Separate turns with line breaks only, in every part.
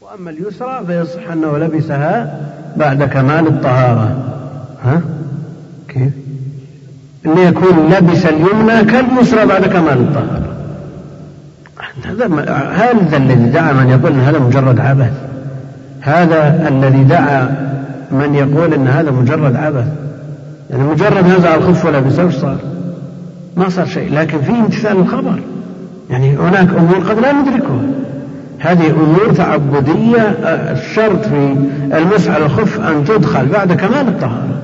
وأما اليسرى فيصح أنه لبسها بعد كمال الطهارة. ها؟ كيف؟ اللي يكون لبس اليمنى كاليسرى بعد كمال الطهارة. هذا هذا الذي دعا من يقول إن هذا مجرد عبث. هذا الذي دعا من يقول إن هذا مجرد عبث. يعني مجرد نزع الخف ولبسه وش صار؟ ما صار شيء. لكن في امتثال الخبر. يعني هناك أمور قد لا ندركها. هذه أمور تعبدية الشرط في المسح على الخف أن تدخل بعد كمال الطهارة.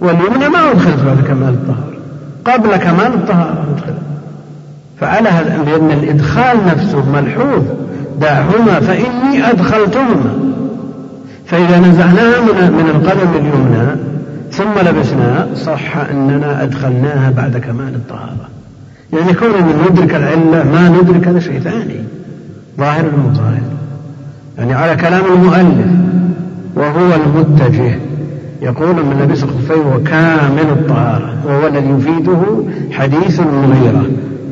واليمنى ما ادخلت بعد كمال الطهارة. قبل كمال الطهارة ادخلت فعلى هذا لأن الإدخال نفسه ملحوظ. دعهما فإني أدخلتهما. فإذا نزعناها من من القدم اليمنى ثم لبسناها صح أننا أدخلناها بعد كمال الطهارة. يعني كون من ندرك العلة ما ندرك هذا شيء ثاني. ظاهر المظاهر يعني على كلام المؤلف وهو المتجه يقول من لبس خفيه وكامل الطهارة وهو الذي يفيده حديث المغيرة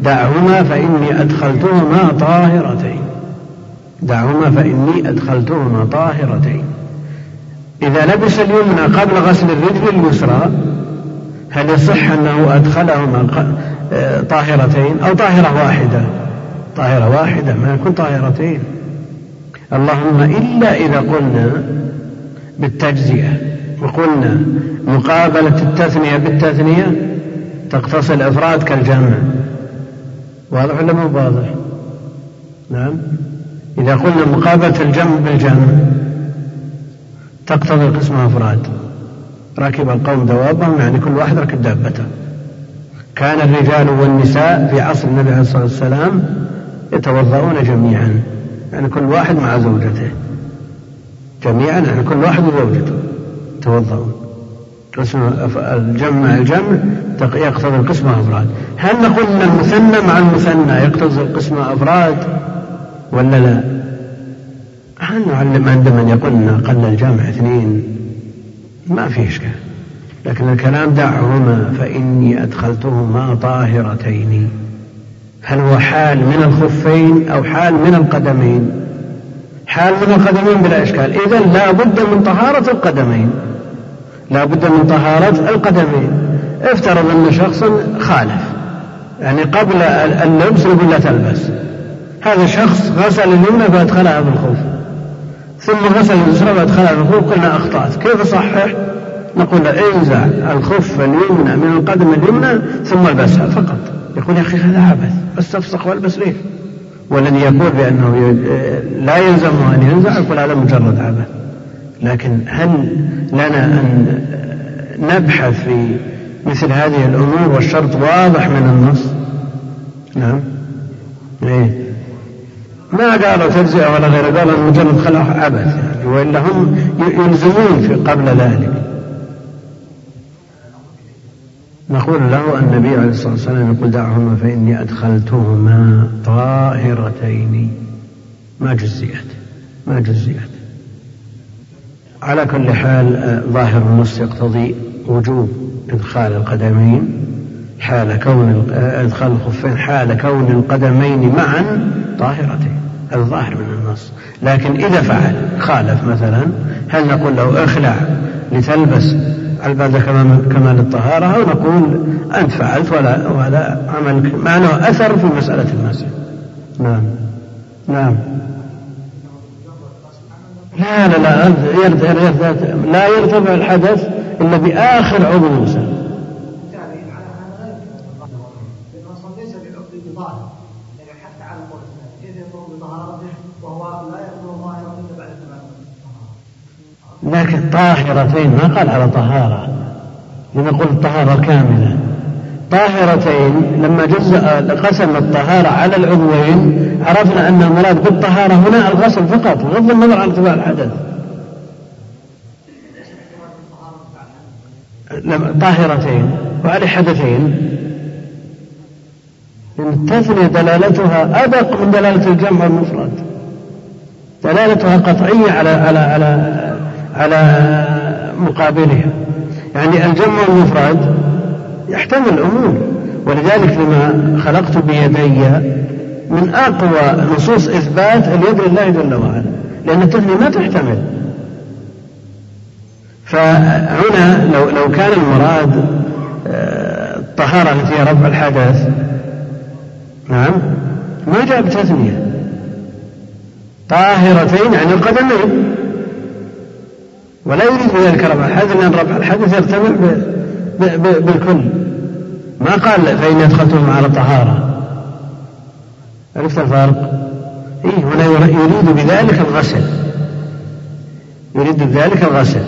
دعهما فإني أدخلتهما طاهرتين. دعهما فإني أدخلتهما طاهرتين. إذا لبس اليمنى قبل غسل الرجل اليسرى هل يصح أنه أدخلهما طاهرتين أو طاهرة واحدة؟ طاهرة واحدة ما يكون طاهرتين اللهم إلا إذا قلنا بالتجزئة وقلنا مقابلة التثنية بالتثنية تقتصر الإفراد كالجمع واضح ولا مو واضح؟ نعم. إذا قلنا مقابلة الجمع بالجمع تقتضي القسم أفراد. ركب القوم دوابهم يعني كل واحد ركب دابته. كان الرجال والنساء في عصر النبي عليه الصلاة والسلام يتوضؤون جميعا. يعني كل واحد مع زوجته. جميعا يعني كل واحد وزوجته. يتوضؤون. قسم الجمع الجمع يقتضي القسم أفراد. هل نقول أن المثنى مع المثنى يقتضي القسم أفراد ولا لا؟ هل نعلم عند من يقول أن أقل الجمع اثنين؟ ما في إشكال. لكن الكلام دعهما فإني أدخلتهما طاهرتين. هل هو حال من الخفين أو حال من القدمين؟ حال من القدمين بلا إشكال. إذا لا بد من طهارة القدمين. لا بد من طهارة القدمين. افترض أن شخصا خالف يعني قبل اللبس نقول لا تلبس. هذا شخص غسل اليمنى فأدخلها في الخوف. ثم غسل اليسرى فأدخلها في الخوف. قلنا أخطأت. كيف صحح؟ نقول انزع الخف اليمنى من القدم اليمنى ثم البسها فقط. يقول يا أخي هذا عبث بس تفسخ وألبس ليه والذي يقول بأنه لا يلزمه أن ينزع يقول هذا مجرد عبث. لكن هل لنا أن نبحث في مثل هذه الأمور والشرط واضح من النص؟ نعم. إيه. ما قالوا تجزئة ولا غير قالوا مجرد خلق عبث يعني وإلا هم يلزمون في قبل ذلك. نقول له النبي عليه الصلاة والسلام يقول دعهما فإني أدخلتهما طاهرتين ما جزئت ما جزئت. على كل حال آه، ظاهر النص يقتضي وجوب إدخال القدمين حال كون آه، إدخال الخفين حال كون القدمين معا طاهرتين هذا ظاهر من النص. لكن إذا فعل خالف مثلا هل نقول له اخلع لتلبس بعد كمال الطهارة أو نقول أنت فعلت ولا وهذا عملك مع أنه أثر في مسألة المسح نعم. نعم. لا لا لا لا يرتفع الحدث إلا بآخر عضو الإنسان لكن طاهرتين ما قال على طهارة. لنقول الطهارة كاملة. طاهرتين لما جزأ قسم الطهارة على العضوين عرفنا أن المراد بالطهارة هنا الغسل فقط بغض النظر عن ارتفاع الحدث. طاهرتين وعلى حدثين. لأن التثنية دلالتها أدق من دلالة الجمع المفرد. دلالتها قطعية على على على على مقابلها يعني الجمع المفرد يحتمل الأمور ولذلك لما خلقت بيدي من أقوى نصوص إثبات اليد لله جل وعلا لأن التثنية ما تحتمل. فهنا لو لو كان المراد آه، الطهارة التي هي رفع الحدث نعم ما جاء بتثنية. طاهرتين عن القدمين ولا يريد بذلك رفع الحدث لأن رفع الحدث يرتفع بالكل. ما قال فإن أدخلتهم على طهارة. عرفت الفرق؟ إيه هنا يريد بذلك الغسل. يريد بذلك الغسل.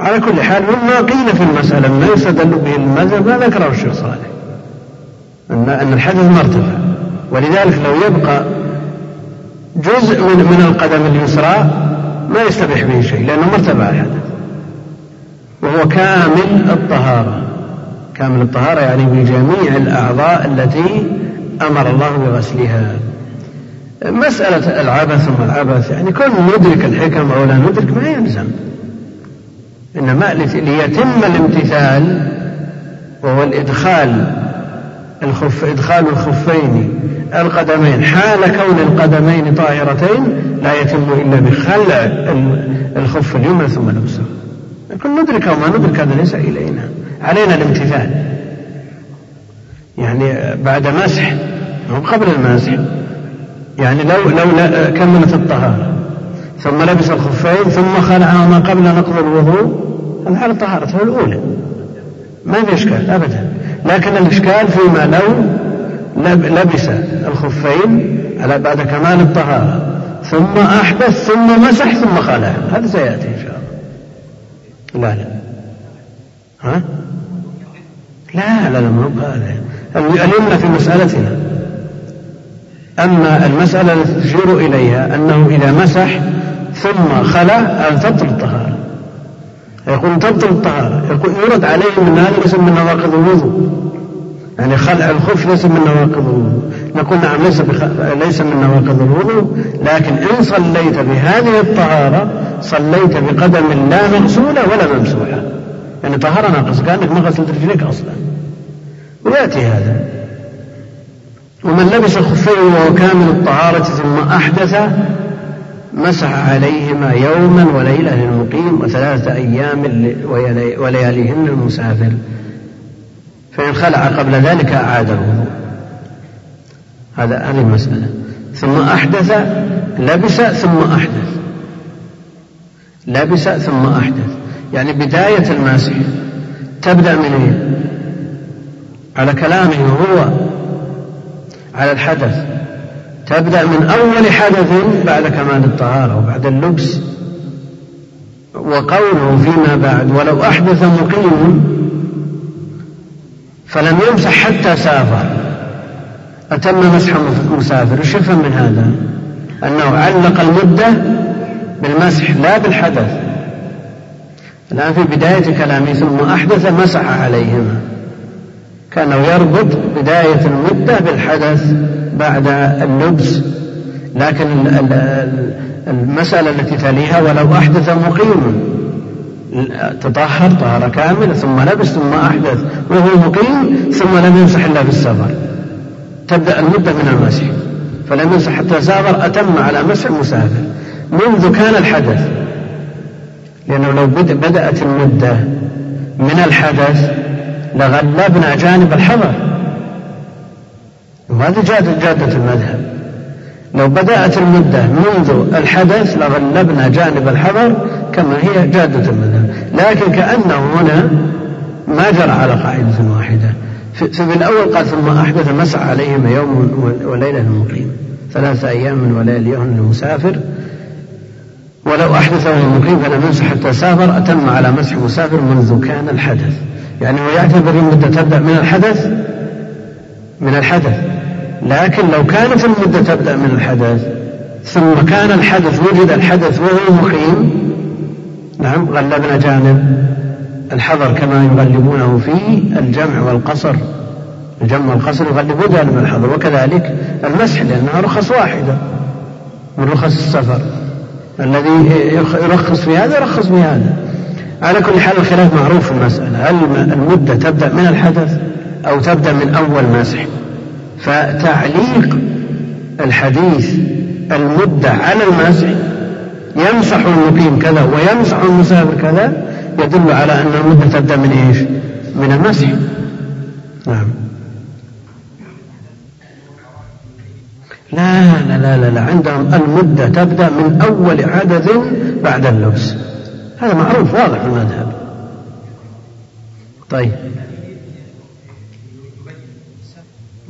على كل حال مما قيل في المسألة ما يستدل به المذهب ما ذكره الشيخ صالح. أن أن الحدث مرتفع. ولذلك لو يبقى جزء من من القدم اليسرى ما يستبيح به شيء لأنه مرتفع الحدث وهو كامل الطهارة. كامل الطهارة يعني بجميع الأعضاء التي أمر الله بغسلها. مسألة العبث ثم العبث يعني كل ندرك الحكم أو لا ندرك ما يلزم. إنما ليتم الامتثال وهو الإدخال الخف إدخال الخفين القدمين. حال كون القدمين طاهرتين لا يتم إلا بخلع الخف اليمنى ثم لبسه لكن ندرك أو ما ندرك هذا ليس إلينا. علينا الامتثال. يعني بعد مسح أو قبل المسح. يعني لو لو كملت الطهارة. ثم لبس الخفين ثم خلعهما قبل نقض الوضوء. هذا طهارته الأولى. ما في إشكال أبدا. لكن الإشكال فيما لو لبس الخفين على بعد كمال الطهارة ثم أحدث ثم مسح ثم خلع. هذا سيأتي إن شاء الله. لا لا. ها؟ لا لا لا ما هذا. اليمنى في مسألتنا. أما المسألة التي تشير إليها أنه إذا مسح ثم خلع أن تبطل الطهارة. يقول تبطل الطهارة يقول يرد عليه من هذا ليس من نواقض الوضوء. يعني خلع الخف ليس من نواقض الوضوء. نقول نعم ليس بخ... ليس من نواقض الوضوء لكن إن صليت بهذه الطهارة صليت بقدم لا مغسولة ولا ممسوحة. يعني طهارة ناقص كأنك ما غسلت رجليك أصلا. ويأتي هذا. ومن لبس خفين وهو كامل الطهارة ثم أحدث مسح عليهما يوما وليلة للمقيم وثلاثة أيام ولياليهن المسافر. فإن خلع قبل ذلك أعاد الوضوء هذا هذه المسألة. ثم أحدث لبس ثم أحدث. لبس ثم أحدث. يعني بداية المسح تبدأ من إيه؟ على كلامه هو على الحدث. تبدأ من أول حدث بعد كمال الطهارة وبعد اللبس وقوله فيما بعد ولو أحدث مقيم فلم يمسح حتى سافر. أتم مسح مسافر. وش يفهم من هذا؟ أنه علق المدة بالمسح لا بالحدث. الآن في بداية كلامه ثم أحدث مسح عليهما. كأنه يربط بداية المدة بالحدث. بعد اللبس لكن المسألة التي تليها ولو أحدث مقيم. تطهر طهارة كاملة ثم لبس ثم أحدث. وهو مقيم ثم لم يمسح إلا في السفر. تبدأ المدة من المسح. فلم يمسح حتى سافر أتم على مسح المسافر. منذ كان الحدث. لأنه لو بدأت المدة من الحدث لغلبنا جانب الحضر. وهذه جادة, جادة المذهب. لو بدأت المدة منذ الحدث لغلبنا جانب الحضر كما هي جادة المذهب. لكن كأنه هنا ما جرى على قاعدة واحدة. ففي الأول قال ثم أحدث مسعى عليهما يوم وليلة المقيم. ثلاثة أيام ولياليهن المسافر. ولو أحدث المقيم فلم يمسح حتى سافر أتم على مسح مسافر منذ كان الحدث. يعني هو يعتبر المدة تبدأ من الحدث من الحدث. لكن لو كانت المدة تبدأ من الحدث ثم كان الحدث وجد الحدث وهو مقيم نعم غلبنا جانب الحضر كما يغلبونه في الجمع والقصر. الجمع والقصر يغلبون جانب الحضر وكذلك المسح لأنها رخص واحدة من رخص السفر. الذي يرخص في هذا يرخص في هذا على كل حال الخلاف معروف في المسألة هل المدة تبدأ من الحدث أو تبدأ من أول مسح؟ فتعليق الحديث المدة على المسح يمسح المقيم كذا ويمسح المسافر كذا يدل على أن المدة تبدأ من إيش؟ من المسح. نعم. لا لا لا لا, لا. عندهم المدة تبدأ من أول عدد بعد اللبس. هذا معروف واضح في المذهب. طيب.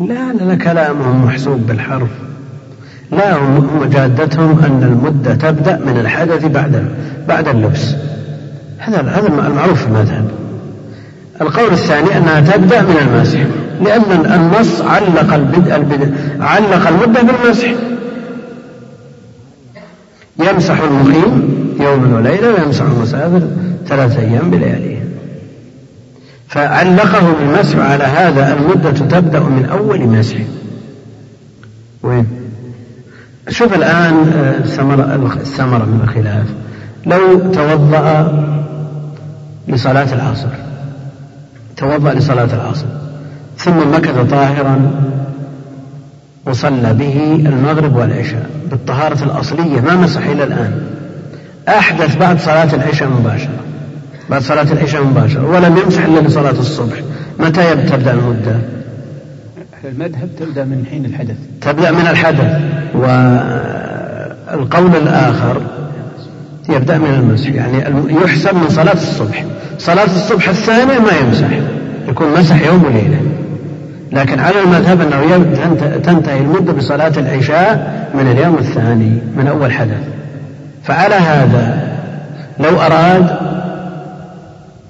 لا لا كلامهم محسوب بالحرف. لا هم جادتهم أن المدة تبدأ من الحدث بعد بعد اللبس. هذا هذا المعروف في المذهب. القول الثاني أنها تبدأ من المسح لأن النص علق البدء البدء علق المدة بالمسح. يمسح المقيم يوما وليلة ويمسح المسافر ثلاثة أيام بلياليه. فعلقه بالمسح على هذا المدة تبدأ من أول مسح. وين؟ شوف الآن الثمرة الثمرة من الخلاف. لو توضأ لصلاة العصر توضأ لصلاة العصر ثم مكث طاهرا وصلى به المغرب والعشاء بالطهارة الأصلية ما مسح إلى الآن. أحدث بعد صلاة العشاء مباشرة. بعد صلاة العشاء مباشرة. ولم يمسح إلا لصلاة الصبح. متى تبدأ المدة؟
المذهب تبدأ من حين الحدث.
تبدأ من الحدث. والقول الآخر يبدأ من المسح. يعني يحسب من صلاة الصبح. صلاة الصبح الثانية ما يمسح. يكون مسح يوم وليلة. لكن على المذهب أنه تنتهي المدة بصلاة العشاء من اليوم الثاني من أول حدث. فعلى هذا لو أراد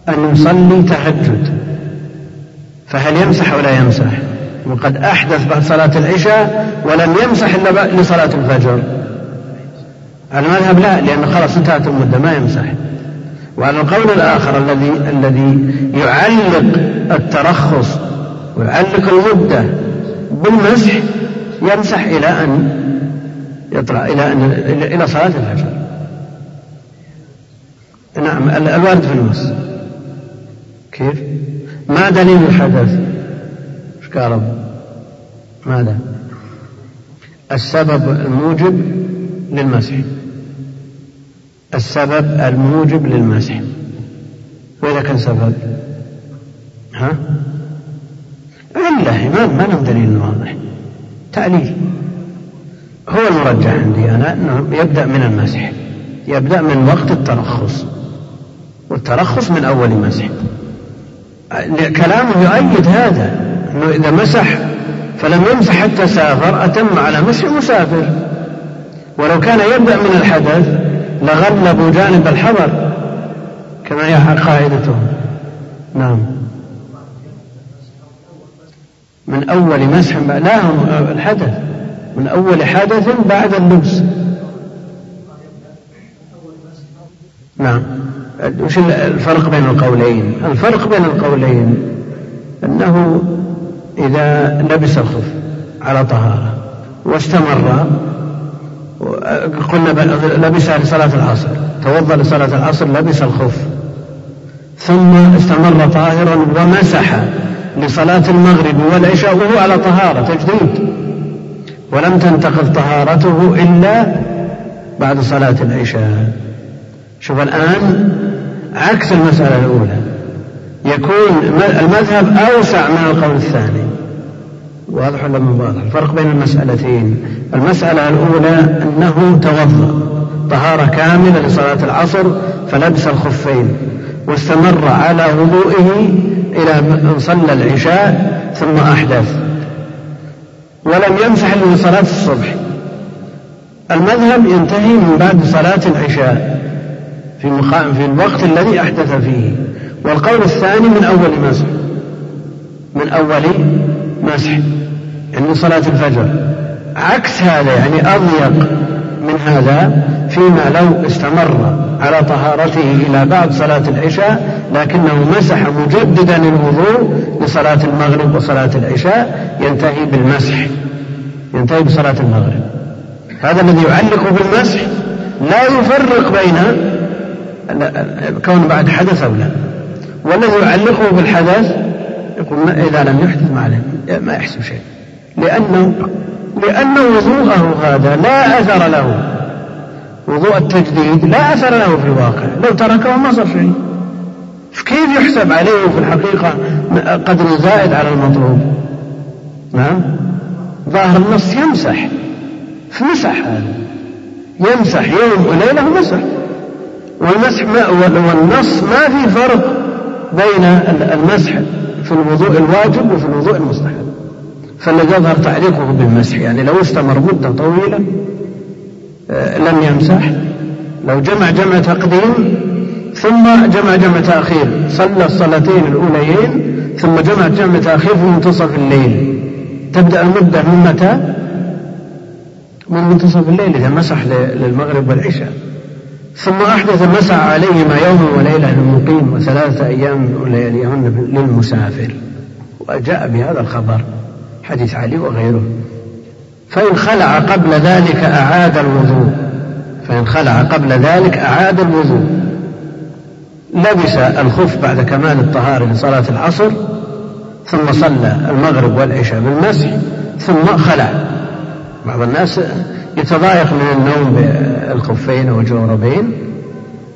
أن يصلي تهجد فهل يمسح ولا يمسح؟ وقد أحدث بعد صلاة العشاء ولم يمسح إلا لصلاة الفجر. المذهب لا لأن خلاص انتهت المدة ما يمسح. وعلى القول الآخر الذي الذي يعلق الترخص ويعلق المدة بالمسح يمسح إلى أن يطلع إلى أن إلى صلاة الفجر. نعم الوارد في النص. كيف؟ ما دليل الحدث؟ إيش قالوا؟ ماذا؟ السبب الموجب للمسح السبب الموجب للمسح وإذا كان سبب؟ ها؟ علة ما ما لهم دليل واضح. تعليل هو المرجح عندي أنا أنه يبدأ من المسح يبدأ من وقت الترخص. والترخص من أول مسح كلامه يؤيد هذا أنه إذا مسح فلم يمسح حتى سافر أتم على مسح مسافر. ولو كان يبدأ من الحدث لغلبوا جانب الحضر كما هي قاعدتهم. نعم. من أول مسح لا الحدث. من أول حدث بعد اللبس. نعم. وش الفرق بين القولين؟ الفرق بين القولين أنه إذا لبس الخف على طهارة واستمر قلنا لبسها لصلاة العصر توضأ لصلاة العصر لبس الخف ثم استمر طاهرا ومسح لصلاة المغرب والعشاء وهو على طهارة تجديد. ولم تنتقض طهارته إلا بعد صلاة العشاء. شوف الآن عكس المسألة الأولى. يكون المذهب أوسع من القول الثاني. واضح ولا مو واضح؟ الفرق بين المسألتين. المسألة الأولى أنه توضأ طهارة كاملة لصلاة العصر فلبس الخفين واستمر على وضوئه إلى أن صلى العشاء ثم أحدث. ولم يمسح إلا صلاة الصبح. المذهب ينتهي من بعد صلاة العشاء. في في الوقت الذي أحدث فيه. والقول الثاني من أول مسح. من أول مسح. يعني صلاة الفجر. عكس هذا يعني أضيق من هذا فيما لو استمر على طهارته إلى بعد صلاة العشاء لكنه مسح مجددا الوضوء لصلاة المغرب وصلاة العشاء ينتهي بالمسح. ينتهي بصلاة المغرب. هذا الذي يعلق بالمسح لا يفرق بين كون بعد حدث أو لا. والذي يعلقه بالحدث يقول إذا لم يحدث ما عليه ما يحسب شيء. لأنه لأن وضوءه هذا لا أثر له. وضوء التجديد لا أثر له في الواقع. لو تركه ما صار شيء. كيف يحسب عليه في الحقيقة قدر زائد على المطلوب؟ نعم. ظاهر النص يمسح. فمسح هذا. يمسح يوم وليلة مسح. والمسح ما والنص ما في فرق بين المسح في الوضوء الواجب وفي الوضوء المستحب. فالذي يظهر تعليقه بالمسح يعني لو استمر مدة طويلة آه، لم يمسح. لو جمع جمع تقديم ثم جمع جمع تأخير صلى الصلاتين الأوليين ثم جمع جمع تأخير في منتصف الليل. تبدأ المدة من متى؟ من منتصف الليل إذا مسح للمغرب والعشاء. ثم أحدث مسح عليهما يوم وليلة للمقيم وثلاثة أيام ولياليهن للمسافر. وجاء بهذا الخبر حديث علي وغيره. فإن خلع قبل ذلك أعاد الوضوء. فإن خلع قبل ذلك أعاد الوضوء. لبس الخف بعد كمال الطهارة لصلاة العصر ثم صلى المغرب والعشاء بالمسح ثم خلع. بعض الناس يتضايق من النوم بالخفين أو الجوربين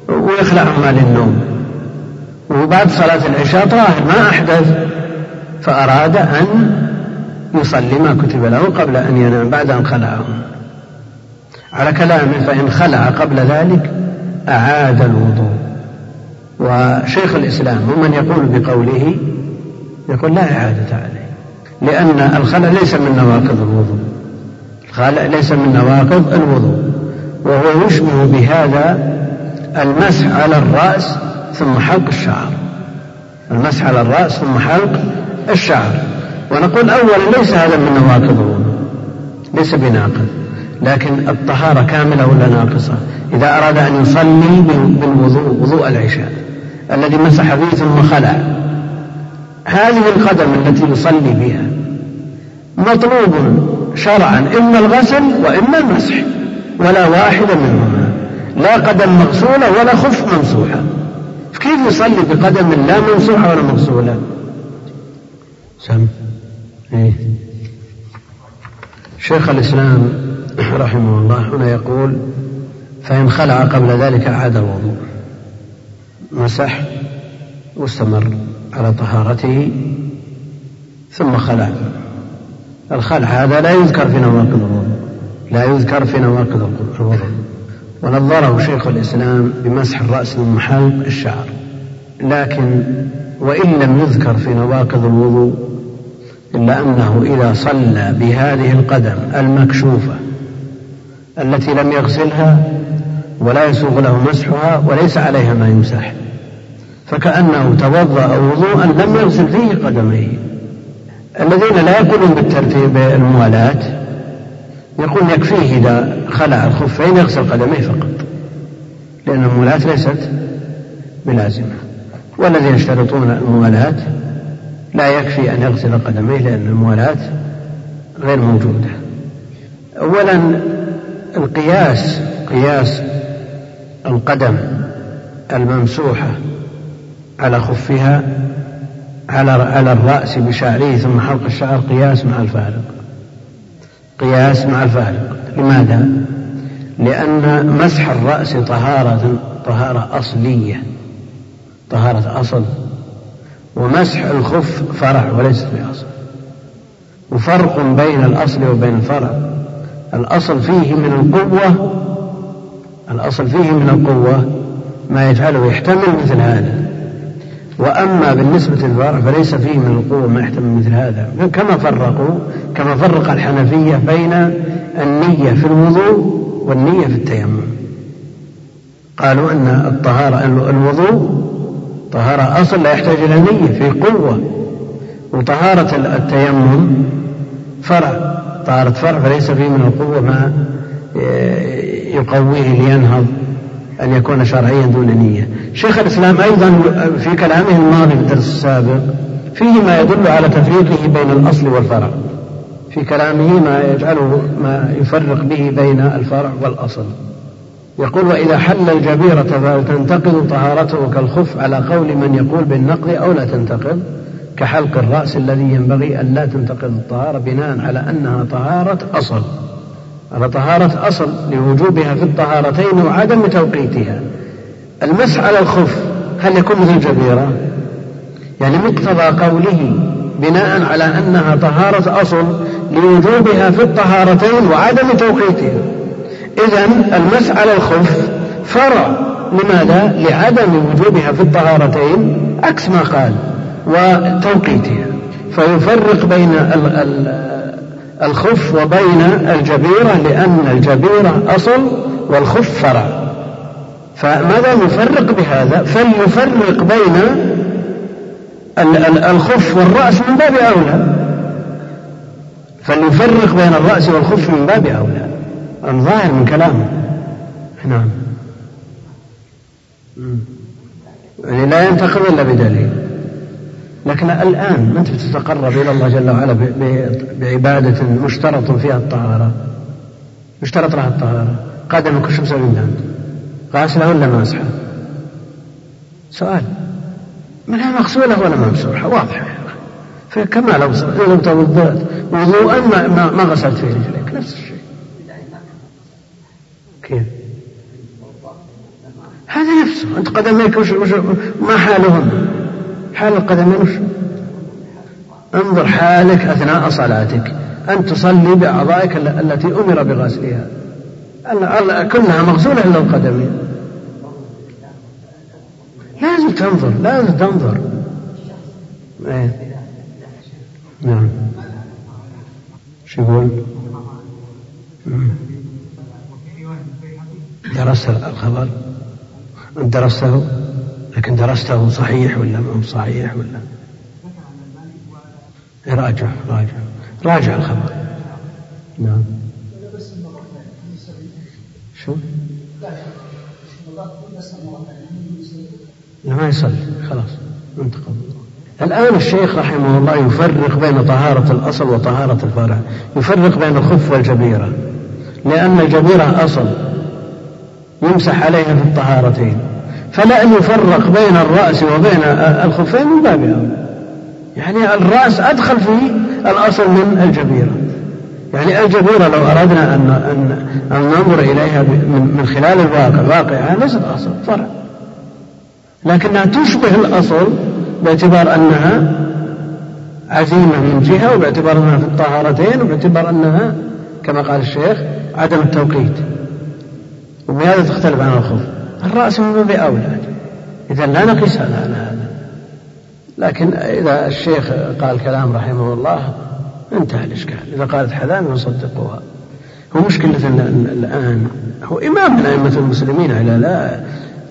ويخلعهما للنوم وبعد صلاة العشاء طاهر ما أحدث فأراد أن يصلي ما كتب له قبل أن ينام بعد أن خلعهم. على كلامه فإن خلع قبل ذلك أعاد الوضوء. وشيخ الإسلام ومن يقول بقوله يقول لا إعادة عليه لأن الخلع ليس من نواقض الوضوء. الخلع ليس من نواقض الوضوء وهو يشبه بهذا المسح على الرأس ثم حلق الشعر. المسح على الرأس ثم حلق الشعر. ونقول أولا ليس هذا من نواقض الوضوء ليس بناقض لكن الطهارة كاملة ولا ناقصة؟ إذا أراد أن يصلي بالوضوء وضوء العشاء الذي مسح فيه ثم خلع. هذه القدم التي يصلي بها مطلوب شرعا إما الغسل وإما المسح ولا واحد منهما. لا قدم مغسولة ولا خف ممسوحة كيف يصلي بقدم لا ممسوحة ولا مغسولة؟ سم. إيه؟ شيخ الإسلام رحمه الله هنا يقول فإن خلع قبل ذلك أعاد الوضوء. مسح واستمر على طهارته ثم خلع. الخلع هذا لا يذكر في نواقض الوضوء لا يذكر في نواقض الوضوء ونظره شيخ الإسلام بمسح الرأس من محل الشعر. لكن وإن لم يذكر في نواقض الوضوء إلا أنه إذا صلى بهذه القدم المكشوفة التي لم يغسلها ولا يسوغ له مسحها وليس عليها ما يمسح. فكأنه توضأ وضوءا لم يغسل فيه قدميه. الذين لا يقولون بالترتيب الموالاة يقول يكفيه إذا خلع الخفين يغسل قدميه فقط لأن الموالاة ليست بلازمة. والذين يشترطون الموالاة لا يكفي أن يغسل قدميه لأن الموالاة غير موجودة. أولا القياس قياس القدم الممسوحة على خفها على على الرأس بشعره ثم حلق الشعر قياس مع الفارق. قياس مع الفارق. لماذا؟ لأن مسح الرأس طهارة طهارة أصلية. طهارة أصل. ومسح الخف فرع وليست بأصل وفرق بين الأصل وبين الفرع. الأصل فيه من القوة الأصل فيه من القوة ما يجعله يحتمل مثل هذا. وأما بالنسبة للفرع فليس فيه من القوة ما يحتمل مثل هذا. كما فرقوا كما فرق الحنفية بين النية في الوضوء والنية في التيمم. قالوا أن الطهارة الوضوء طهارة أصل لا يحتاج إلى نية في قوة. وطهارة التيمم فرع. طهارة فرع فليس فيه من القوة ما يقويه لينهض. أن يكون شرعيا دون نية. شيخ الإسلام أيضا في كلامه الماضي في الدرس السابق فيه ما يدل على تفريقه بين الأصل والفرع. في كلامه ما يجعله ما يفرق به بين الفرع والأصل. يقول وإذا حل الجبيرة فتنتقض طهارته كالخف على قول من يقول بالنقض أو لا تنتقض كحلق الرأس الذي ينبغي أن لا تنتقض الطهارة بناء على أنها طهارة أصل. على طهارة أصل لوجوبها في الطهارتين وعدم توقيتها. المسح على الخف هل يكون مثل الجبيرة يعني مقتضى قوله بناء على أنها طهارة أصل لوجوبها في الطهارتين وعدم توقيتها. إذا المسح على الخف فرع. لماذا؟ لعدم وجوبها في الطهارتين عكس ما قال وتوقيتها. فيفرق بين الخف وبين الجبيرة لأن الجبيرة أصل والخف فرع فماذا نفرق بهذا؟ فليفرق بين الخف والرأس من باب أولى. فليفرق بين الرأس والخف من باب أولى. الظاهر من كلامه. نعم. يعني لا ينتقض إلا بدليل. لكن الآن ما أنت بتتقرب إلى الله جل وعلا بعبادة مشترط فيها الطهارة؟ مشترط لها الطهارة. قدمك وش مسوي أنت غاسلة ولا ماسحة سؤال. منها مغسولة ولا ممسوحة واضحة فكما لو لو توضأت وضوءا ما, ما غسلت فيه رجليك. نفس الشيء. كيف؟ هذا نفسه. أنت قدميك وش, وش ما حالهم. حال القدمين انظر حالك أثناء صلاتك. أن تصلي بأعضائك التي أمر بغسلها. كلها مغسولة إلا القدمين لازم تنظر لازم تنظر. إيه. نعم. شو يقول؟ درست الخبر؟ درسته؟ لكن درسته صحيح ولا مو صحيح ولا؟ راجع راجع. راجع الخبر. نعم. شو؟ ما يصلي. خلاص انتقض الآن الشيخ رحمه الله يفرق بين طهارة الأصل وطهارة الفرع. يفرق بين الخف والجبيرة. لأن الجبيرة أصل يمسح عليها في الطهارتين. فلا أن يفرق بين الرأس وبين الخفين من باب أولى يعني الرأس أدخل في الأصل من الجبيرة. يعني الجبيرة لو أردنا أن أن أن ننظر إليها من خلال الواقع. واقعها ليست أصل فرع. لكنها تشبه الأصل باعتبار أنها عزيمة من جهة وباعتبار أنها في الطهارتين وباعتبار أنها كما قال الشيخ عدم التوقيت. وبهذا تختلف عن الخوف. الرأس من باب أولى. إذا لا نقيس على هذا. لكن إذا الشيخ قال كلام رحمه الله انتهى الإشكال. إذا قالت حذامي نصدقوها هو مشكلة الآن هو إمام من أئمة المسلمين على لا,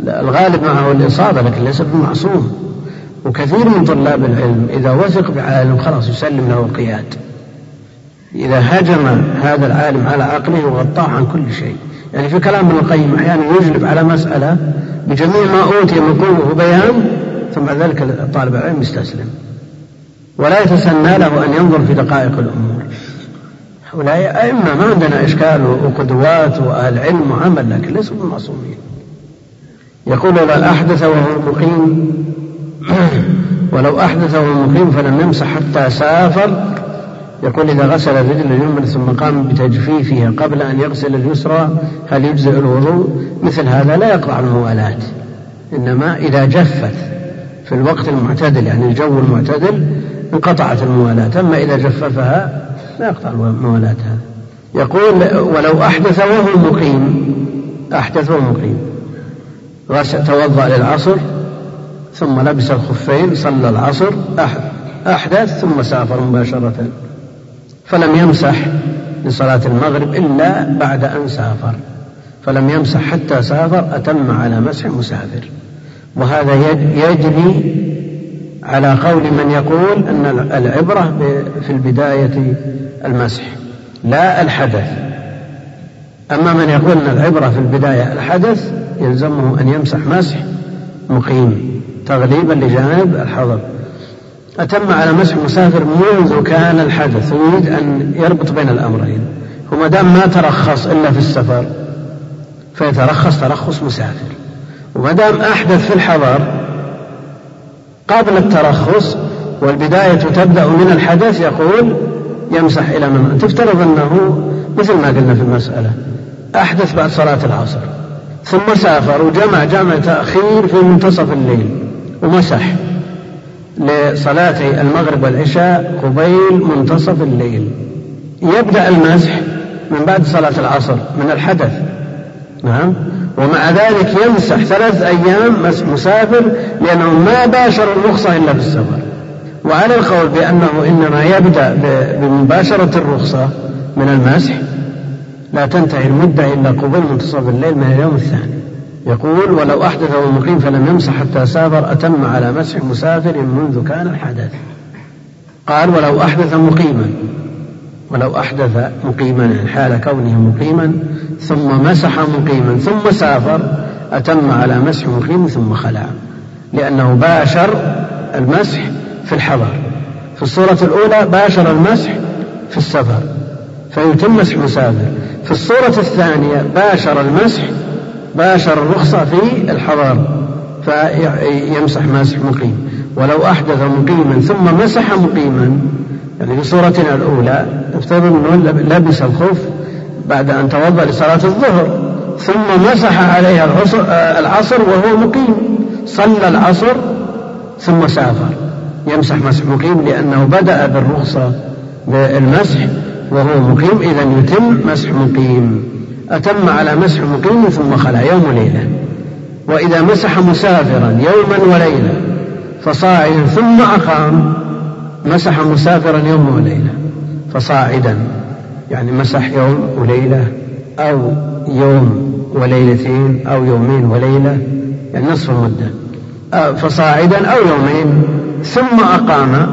لا الغالب معه الإصابة لكن ليس بمعصوم. وكثير من طلاب العلم إذا وثق بعالم خلاص يسلم له القياد. إذا هجم هذا العالم على عقله وغطاه عن كل شيء. يعني في كلام ابن القيم أحيانا يجلب على مسألة بجميع ما أوتي من قوة وبيان ثم بعد ذلك طالب العلم يستسلم. ولا يتسنى له أن ينظر في دقائق الأمور. هؤلاء أئمة ما عندنا إشكال وقدوات وأهل علم وعمل لكن ليسوا بالمعصومين يقول لو أحدث وهو مقيم ولو أحدث وهو مقيم فلم يمسح حتى سافر يقول إذا غسل الرجل اليمنى ثم قام بتجفيفها قبل أن يغسل اليسرى هل يجزئ الوضوء؟ مثل هذا لا يقطع الموالاة إنما إذا جفت في الوقت المعتدل يعني الجو المعتدل انقطعت الموالاة أما إذا جففها لا يقطع الموالاة هذا يقول ولو أحدث وهو مقيم أحدث وهو مقيم. توضأ للعصر ثم لبس الخفين صلى العصر أحدث ثم سافر مباشرة. فلم يمسح لصلاة المغرب إلا بعد أن سافر. فلم يمسح حتى سافر أتم على مسح مسافر. وهذا يجري على قول من يقول أن العبرة في البداية المسح لا الحدث. أما من يقول أن العبرة في البداية الحدث يلزمه أن يمسح مسح مقيم تغليبا لجانب الحضر. أتم على مسح مسافر منذ كان الحدث يريد أن يربط بين الأمرين. وما دام ما ترخص إلا في السفر فيترخص ترخص مسافر. وما دام أحدث في الحضر قبل الترخص والبداية تبدأ من الحدث يقول يمسح إلى من تفترض أنه مثل ما قلنا في المسألة أحدث بعد صلاة العصر ثم سافر وجمع جمع تأخير في منتصف الليل ومسح. لصلاتي المغرب والعشاء قبيل منتصف الليل. يبدأ المسح من بعد صلاة العصر من الحدث. نعم. ومع ذلك يمسح ثلاث أيام مسافر لأنه ما باشر الرخصة إلا في السفر وعلى القول بأنه إنما يبدأ بمباشرة الرخصة من المسح لا تنتهي المدة إلا قبل منتصف الليل من اليوم الثاني. يقول ولو أحدث ومقيم فلم يمسح حتى سافر أتم على مسح مسافر منذ كان الحدث. قال ولو أحدث مقيما. ولو أحدث مقيما حال كونه مقيما ثم مسح مقيما ثم سافر أتم على مسح مقيم ثم خلع. لأنه باشر المسح في الحضر. في الصورة الأولى باشر المسح في السفر فيتم مسح مسافر. في الصورة الثانية باشر المسح باشر الرخصة في الحضر فيمسح مسح مقيم. ولو أحدث مقيما ثم مسح مقيما يعني في صورتنا الأولى افترض أنه لبس الخف بعد أن توضأ لصلاة الظهر ثم مسح عليها العصر, العصر وهو مقيم. صلى العصر ثم سافر. يمسح مسح مقيم لأنه بدأ بالرخصة بالمسح وهو مقيم إذا يتم مسح مقيم. أتم على مسح مقيم ثم خلا يوم وليلة. وإذا مسح مسافرا يوما وليلة. فصاعدا ثم أقام. مسح مسافرا يوم وليلة. فصاعدا يعني مسح يوم وليلة أو يوم وليلتين أو يومين وليلة يعني نصف المدة. فصاعدا أو يومين ثم أقام.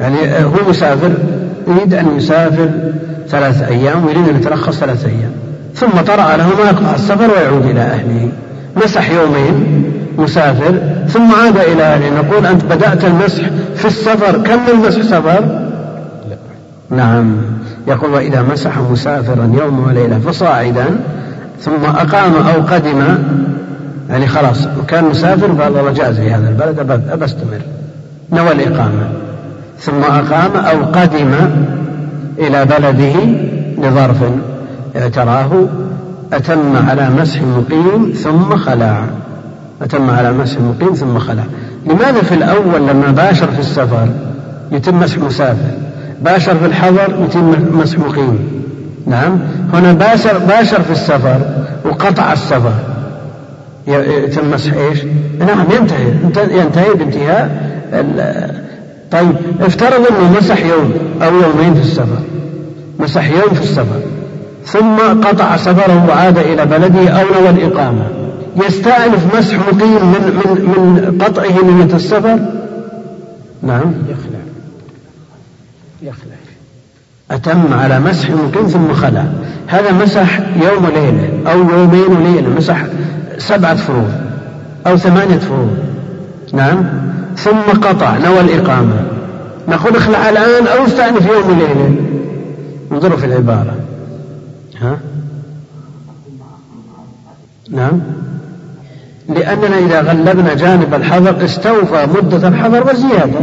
يعني هو مسافر يريد أن يسافر ثلاث أيام ويريد أن يترخص ثلاث أيام. ثم طرأ له ما يقطع السفر ويعود إلى أهله. مسح يومين مسافر ثم عاد إلى أهله. نقول أنت بدأت المسح في السفر. كم المسح سفر؟ لا. نعم. يقول وإذا مسح مسافرا يوم وليلة فصاعدا ثم أقام أو قدم. يعني خلاص كان مسافر قال الله جاز في هذا البلد أبى أستمر نوى الإقامة. ثم أقام أو قدم إلى بلده لظرف. اعتراه أتم على مسح مقيم ثم خلع أتم على مسح مقيم ثم خلع لماذا في الأول لما باشر في السفر يتم مسح مسافر؟ باشر في الحضر يتم مسح مقيم. نعم. هنا باشر باشر في السفر وقطع السفر. يتم مسح إيش؟ نعم ينتهي. ينتهي بانتهاء طيب افترض إنه مسح يوم أو يومين في السفر. مسح يوم في السفر. ثم قطع سفره وعاد إلى بلده أو نوى الإقامة. يستأنف مسح مقيم من من من قطعه نية السفر؟ نعم.
يخلع. يخلع.
أتم على مسح مقيم ثم خلع. هذا مسح يوم وليلة أو يومين وليلة مسح سبعة فروض أو ثمانية فروض. نعم. ثم قطع نوى الإقامة. نقول اخلع الآن أو استأنف يوم وليلة. انظروا في العبارة. ها؟ نعم. لأننا إذا غلبنا جانب الحظر استوفى مدة الحظر وزيادة.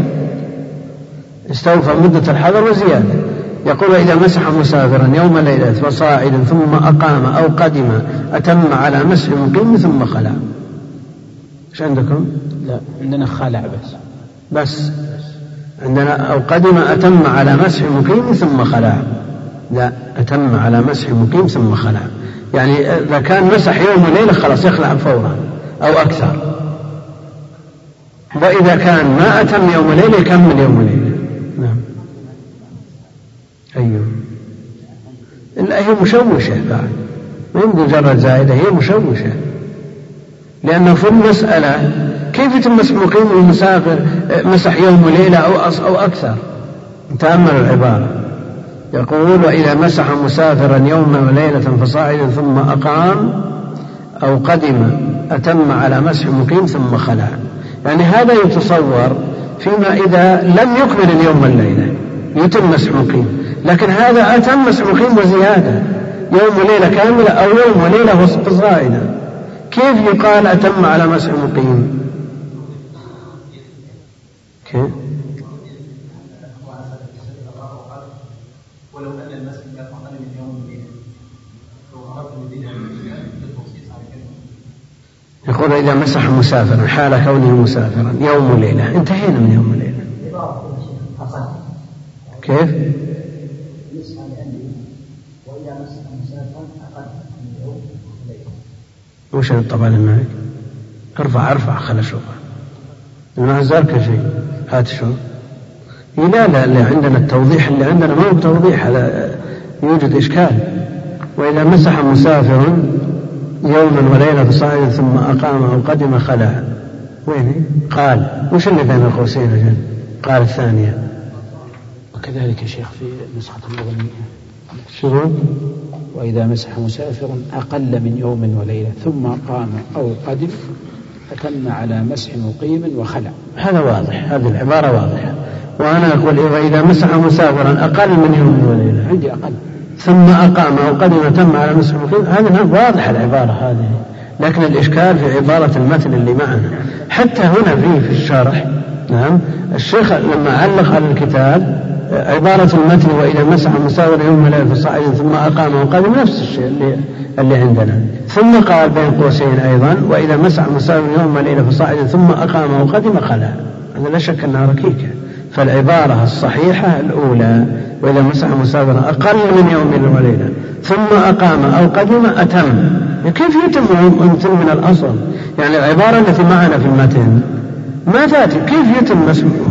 استوفى مدة الحظر وزيادة. يقول إذا مسح مسافرا يوم ليلة وصاعدا ثم أقام أو قدم أتم على مسح مقيم ثم خلع إيش عندكم؟
لا عندنا خلع بس.
بس. عندنا أو قدم أتم على مسح مقيم ثم خلع لا أتم على مسح مقيم ثم خلع يعني إذا كان مسح يوم وليلة خلاص يخلع فورا أو أكثر. وإذا كان ما أتم يوم وليلة يكمل يوم وليلة. نعم. أيوه. إلا هي مشوشة بعد. ما هي مجرد زائدة هي مشوشة. لأنه في المسألة كيف يتم مسح مقيم المسافر مسح يوم وليلة أو أو أكثر؟ تأملوا العبارة. يقول وإذا مسح مسافرا يوما وليلة فصاعدا ثم أقام أو قدم أتم على مسح مقيم ثم خلع. يعني هذا يتصور فيما إذا لم يكمل اليوم والليلة. يتم مسح مقيم. لكن هذا أتم مسح مقيم وزيادة. يوم وليلة كاملة أو يوم وليلة فصاعدا كيف يقال أتم على مسح مقيم؟ كيف؟ يقول إذا مسح مسافرا حال كونه مسافرا يوم وليلة. انتهينا من يوم وليلة. كيف؟ وش طبعا معك؟ ارفع ارفع خل اشوفها ما زال كل شيء. هات شو؟ لا لا اللي عندنا التوضيح اللي عندنا ما هو توضيح هذا يوجد إشكال. وإذا مسح مسافر يوما وليلة صاعدا ثم أقام أو قدم خلع وين قال وش اللي بين القوسين أجل قال الثانية.
وكذلك يا شيخ في نسخة المغنية
شنو؟
وإذا مسح مسافر أقل من يوم وليلة ثم قام أو قدم أتم على مسح مقيم وخلع
هذا واضح هذه العبارة واضحة. وأنا أقول وإذا مسح مسافرا أقل من يوم وليلة.
عندي أقل.
ثم أقام أو قدم تم على مسح مقيم هذا واضح العبارة هذه. لكن الإشكال في عبارة المتن اللي معنا. حتى هنا في في الشرح نعم الشيخ لما علق على الكتاب عبارة المتن وإذا مسح مساور يوم ليلة فصاعد ثم أقام وقدم نفس الشيء اللي, اللي عندنا. ثم قال بين قوسين أيضا وإذا مسح مساور يوم ليلة فصاعد ثم أقام وقدم خلع هذا لا شك أنها ركيكة. فالعبارة الصحيحة الأولى وإذا مسح مسافرا أقل من يوم وليلة ثم أقام أو قدم أتم. كيف يتم مثل من الأصل؟ يعني العبارة التي معنا في المتن ما تأتي. كيف يتم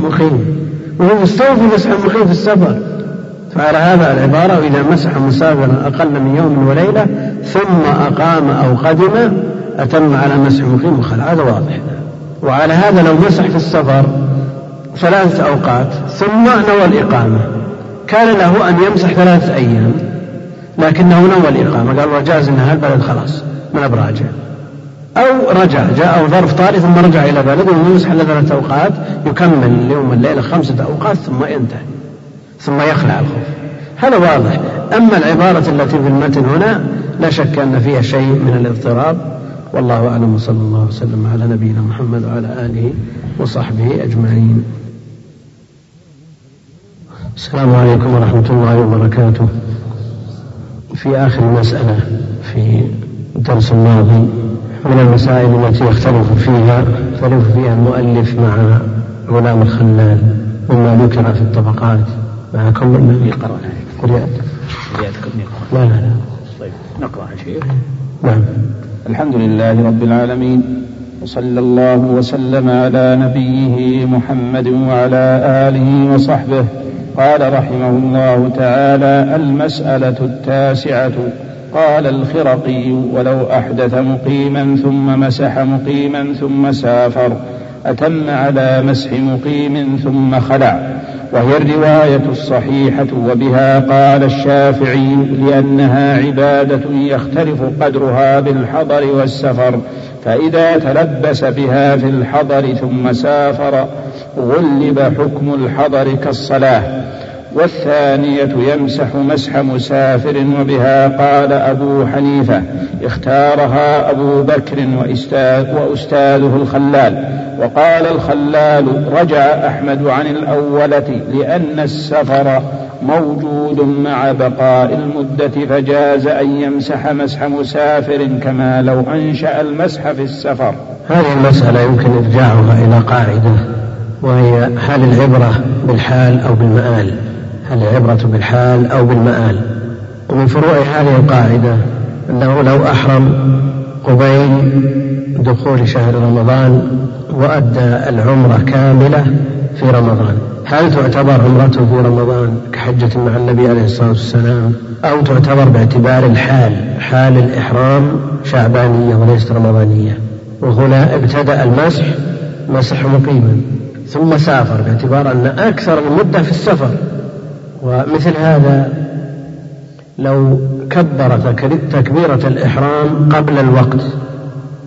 مقيم وهو مستوفي مسح المقيم في السفر فعلى هذا العبارة وإذا مسح مسافرا أقل من يوم وليلة ثم أقام أو قدم أتم على مسح مقيم وخلع هذا واضح. وعلى هذا لو مسح في السفر ثلاثة أوقات ثم نوى الإقامة. كان له أن يمسح ثلاثة أيام لكنه نوى الإقامة. قال وجاز أن هالبلد خلاص ما براجع أو رجع جاءه ظرف طارئ ثم رجع إلى بلده ويمسح إلا ثلاثة أوقات يكمل اليوم والليلة خمسة أوقات ثم ينتهي ثم يخلع الخوف. هذا واضح. أما العبارة التي في المتن هنا لا شك أن فيها شيء من الاضطراب. والله أعلم وصلى الله وسلم على نبينا محمد وعلى آله وصحبه أجمعين. السلام عليكم ورحمة الله وبركاته. في آخر مسألة في الدرس الماضي من المسائل التي يختلف فيها يختلف فيها المؤلف مع غلام الخلال مما ذكر في الطبقات. معكم
من يقرأ قريات
لا لا لا.
طيب نقرأ شيخ.
نعم.
الحمد لله رب العالمين وصلى الله وسلم على نبيه محمد وعلى آله وصحبه. قال رحمه الله تعالى المسألة التاسعة. قال الخرقي ولو أحدث مقيما ثم مسح مقيما ثم سافر أتم على مسح مقيم ثم خلع. وهي الرواية الصحيحة وبها قال الشافعي لأنها عبادة يختلف قدرها بالحضر والسفر فإذا تلبس بها في الحضر ثم سافر غلب حكم الحضر كالصلاة. والثانية يمسح مسح مسافر وبها قال أبو حنيفة اختارها أبو بكر وأستاذه الخلال. وقال الخلال رجع أحمد عن الأولة لأن السفر موجود مع بقاء المدة فجاز أن يمسح مسح مسافر كما لو أنشأ المسح في السفر.
هذه المسألة يمكن إرجاعها إلى قاعدة وهي هل العبرة بالحال أو بالمآل؟ هل العبرة بالحال أو بالمآل؟ ومن فروع هذه القاعدة أنه لو أحرم قبيل دخول شهر رمضان وأدى العمرة كاملة في رمضان هل تعتبر عمرته في رمضان كحجة مع النبي عليه الصلاة والسلام؟ أو تعتبر باعتبار الحال حال الإحرام شعبانية وليست رمضانية؟ وهنا ابتدأ المسح مسح مقيما. ثم سافر باعتبار أن أكثر المدة في السفر. ومثل هذا لو كبر تكبيرة الإحرام قبل الوقت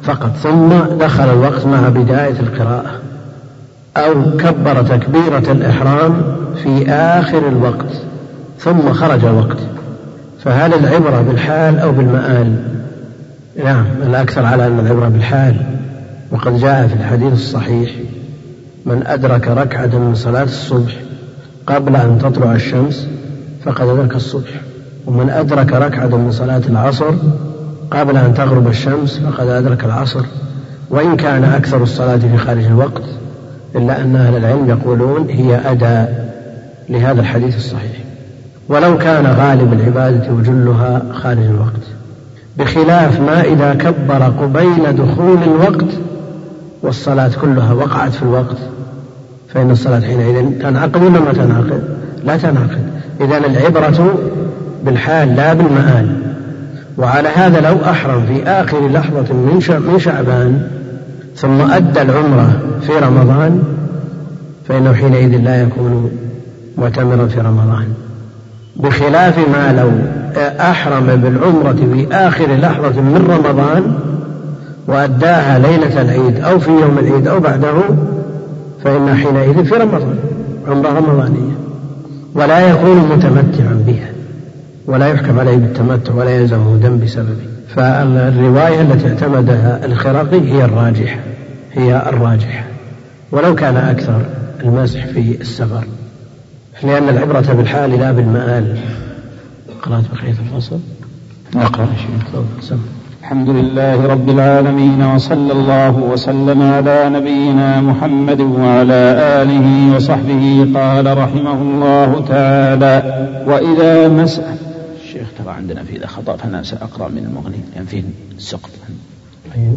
فقط ثم دخل الوقت مع بداية القراءة أو كبر تكبيرة الإحرام في آخر الوقت ثم خرج الوقت. فهل العبرة بالحال أو بالمآل؟ نعم الأكثر على أن العبرة بالحال وقد جاء في الحديث الصحيح. من أدرك ركعة من صلاة الصبح قبل أن تطلع الشمس فقد أدرك الصبح ومن أدرك ركعة من صلاة العصر قبل أن تغرب الشمس فقد أدرك العصر وإن كان أكثر الصلاة في خارج الوقت إلا أن أهل العلم يقولون هي أداء لهذا الحديث الصحيح. ولو كان غالب العبادة وجلها خارج الوقت بخلاف ما إذا كبر قبيل دخول الوقت والصلاة كلها وقعت في الوقت فإن الصلاة حينئذ تنعقد ولا ما تنعقد؟ لا تنعقد. إذا العبرة بالحال لا بالمآل. وعلى هذا لو أحرم في آخر لحظة من شعبان ثم أدى العمرة في رمضان فإنه حينئذ لا يكون معتمرا في رمضان. بخلاف ما لو أحرم بالعمرة في آخر لحظة من رمضان وأداها ليلة العيد أو في يوم العيد أو بعده فإن حينئذ في رمضان عمرة رمضانية. ولا يكون متمتعا بها ولا يحكم عليه بالتمتع ولا يلزمه دم بسببه. فالرواية التي اعتمدها الخراقي هي الراجحة هي الراجحة. ولو كان أكثر المسح في السفر لأن العبرة بالحال لا بالمآل. قرأت بقية الفصل.
نقرأ شيء. الحمد لله رب العالمين وصلى الله وسلم على نبينا محمد وعلى آله وصحبه قال رحمه الله تعالى وإذا مسح الشيخ ترى عندنا في ذا خطأ فأنا سأقرأ من المغني يعني فيه سقط.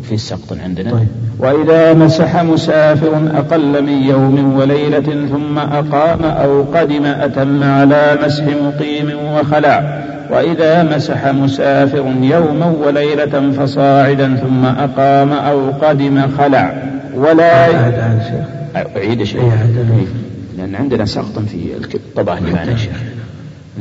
في سقط عندنا. طيب. وإذا مسح مسافر أقل من يوم وليلة ثم أقام أو قدم أتم على مسح مقيم وخلع وإذا مسح مسافر يوما وليلة فصاعدا ثم أقام أو قدم خلع ولا أعيد شيخ. لأن عندنا سقط في الطبعة معنا شيخ.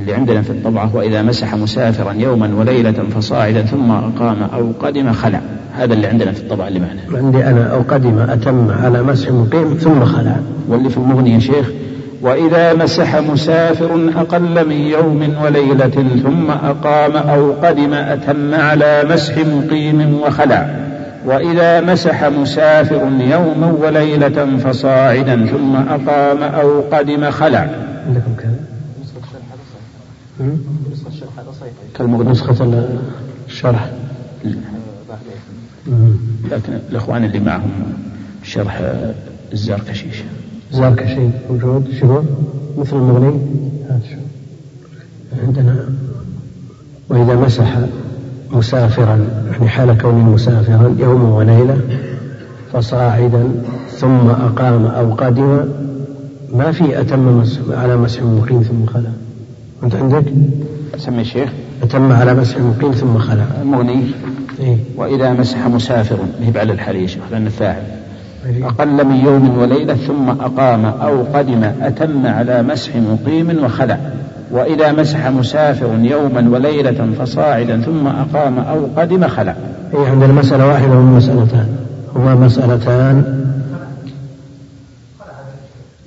اللي عندنا في الطبعة وإذا مسح مسافرا يوما وليلة فصاعدا ثم أقام أو قدم خلع. هذا اللي عندنا في الطبعة اللي معنا.
عندي أنا أو قدم أتم على مسح مقيم ثم خلع.
واللي في المغني يا شيخ وإذا مسح مسافر أقل من يوم وليلة ثم أقام أو قدم أتم على مسح مقيم وخلع. وإذا مسح مسافر يوما وليلة فصاعدا ثم أقام أو قدم خلع. عندكم
نسخة الشرح.
لكن الإخوان اللي معهم شرح الزركشي
زركشي موجود شوفوا مثل المغني؟ هذا شو عندنا. وإذا مسح مسافرا يعني حال كونه مسافرا يوم وليلة فصاعدا ثم أقام أو قدم ما في أتم على مسح مقيم ثم خلا. عندك؟
سمي الشيخ
أتم على مسح مقيم ثم خلا.
المغني إيه؟ وإذا مسح مسافر. هي على الحال يا شيخ لأن الفاعل. إيه. أقل من يوم وليلة ثم أقام أو قدم أتم على مسح مقيم وخلع وإذا مسح مسافر يوما وليلة فصاعدا ثم أقام أو قدم خلع
إيه عندنا مسألة واحدة وهم مسألتان. هما مسألتان.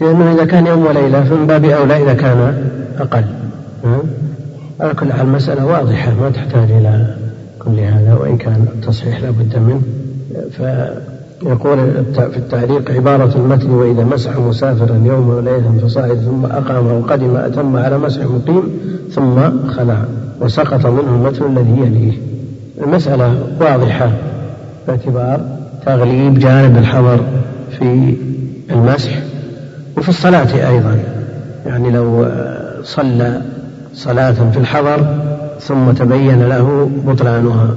لأنه إذا كان يوم وليلة فمن باب أولى إذا كان أقل. على كل حال المسألة واضحة ما تحتاج إلى كل هذا وإن كان التصحيح لا بد منه. فيقول في التعليق عبارة المتن وإذا مسح مسافرا يوما وليلة فصاعد ثم أقام وقدم أتم على مسح مقيم ثم خلع. وسقط منه المتن الذي يليه. المسألة واضحة. باعتبار تغليب جانب الحضر في المسح وفي الصلاة أيضا. يعني لو صلى صلاة في الحضر ثم تبين له بطلانها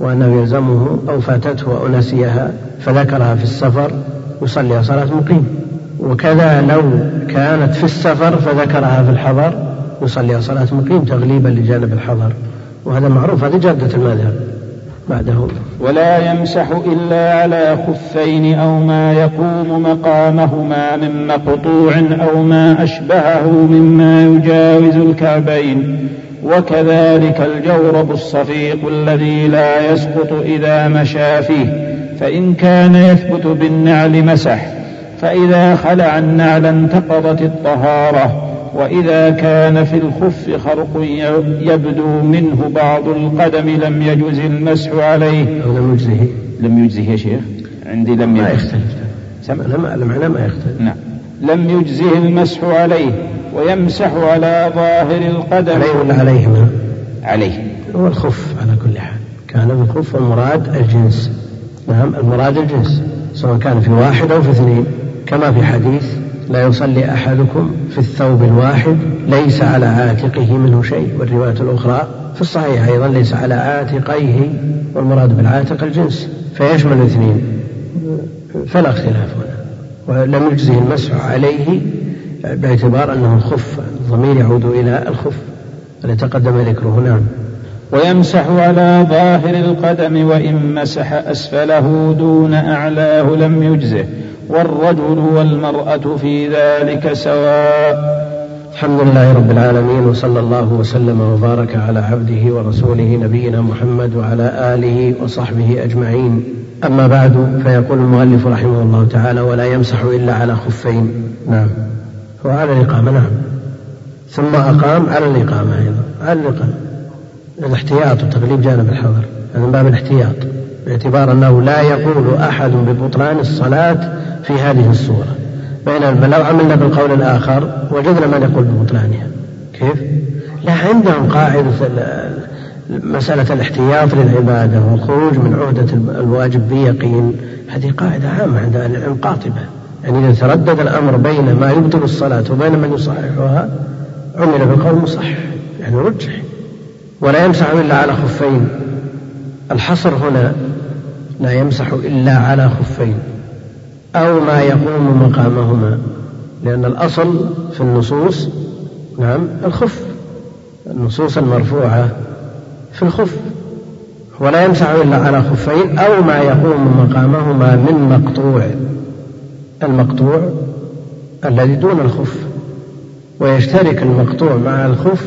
وأنه يلزمه أو فاتته أو نسيها فذكرها في السفر يصلي صلاة مقيم. وكذا لو كانت في السفر فذكرها في الحضر يصلي صلاة مقيم تغليبا لجانب الحضر. وهذا معروف هذه جادة المذهب. بعده.
ولا يمسح إلا على خفين أو ما يقوم مقامهما من مقطوع أو ما أشبهه مما يجاوز الكعبين. وكذلك الجورب الصفيق الذي لا يسقط إذا مشى فيه. فإن كان يثبت بالنعل مسح. فإذا خلع النعل انتقضت الطهارة. وإذا كان في الخف خرق يبدو منه بعض القدم لم يجز المسح عليه.
لم يجزه.
لم يجزه يا شيخ؟ عندي لم
ما يختلف المعنى ما يختلف.
نعم. لم يجزه المسح عليه ويمسح على ظاهر القدم.
عليه ولا عليهما؟
عليه.
هو الخف على كل حال. كان بالخف المراد الجنس. نعم المراد الجنس سواء كان في واحد أو في اثنين كما في حديث لا يصلي أحدكم في الثوب الواحد ليس على عاتقه منه شيء والرواية الأخرى في الصحيح أيضا ليس على عاتقيه والمراد بالعاتق الجنس فيشمل الاثنين فلا اختلاف هنا ولم يجزه المسح عليه باعتبار أنه الخف الضمير يعود إلى الخف الذي تقدم ذكره نعم.
ويمسح على ظاهر القدم وإن مسح أسفله دون أعلاه لم يجزه. والرجل والمرأة في ذلك سواء.
الحمد لله رب العالمين وصلى الله وسلم وبارك على عبده ورسوله نبينا محمد وعلى آله وصحبه أجمعين. أما بعد فيقول المؤلف رحمه الله تعالى ولا يمسح إلا على خفين نعم. هو على الإقامة نعم. ثم أقام على الإقامة أيضا. على الإقامة. الاحتياط وتغليب جانب الحظر هذا من باب الاحتياط. باعتبار أنه لا يقول أحد ببطلان الصلاة في هذه الصورة. بينما لو عملنا بالقول الآخر وجدنا من يقول ببطلانها. كيف؟ لا عندهم قاعدة مسألة الاحتياط للعبادة والخروج من عهدة الواجب بيقين. هذه قاعدة عامة عند أهل العلم قاطبة. يعني إذا تردد الأمر بين ما يبطل الصلاة وبين من يصححها عمل بالقول مصحح يعني رجح. ولا يمسح إلا على خفين. الحصر هنا لا يمسح إلا على خفين. أو ما يقوم مقامهما لأن الأصل في النصوص نعم الخف. النصوص المرفوعة في الخف. ولا يمسح إلا على خفين أو ما يقوم مقامهما من مقطوع. المقطوع الذي دون الخف. ويشترك المقطوع مع الخف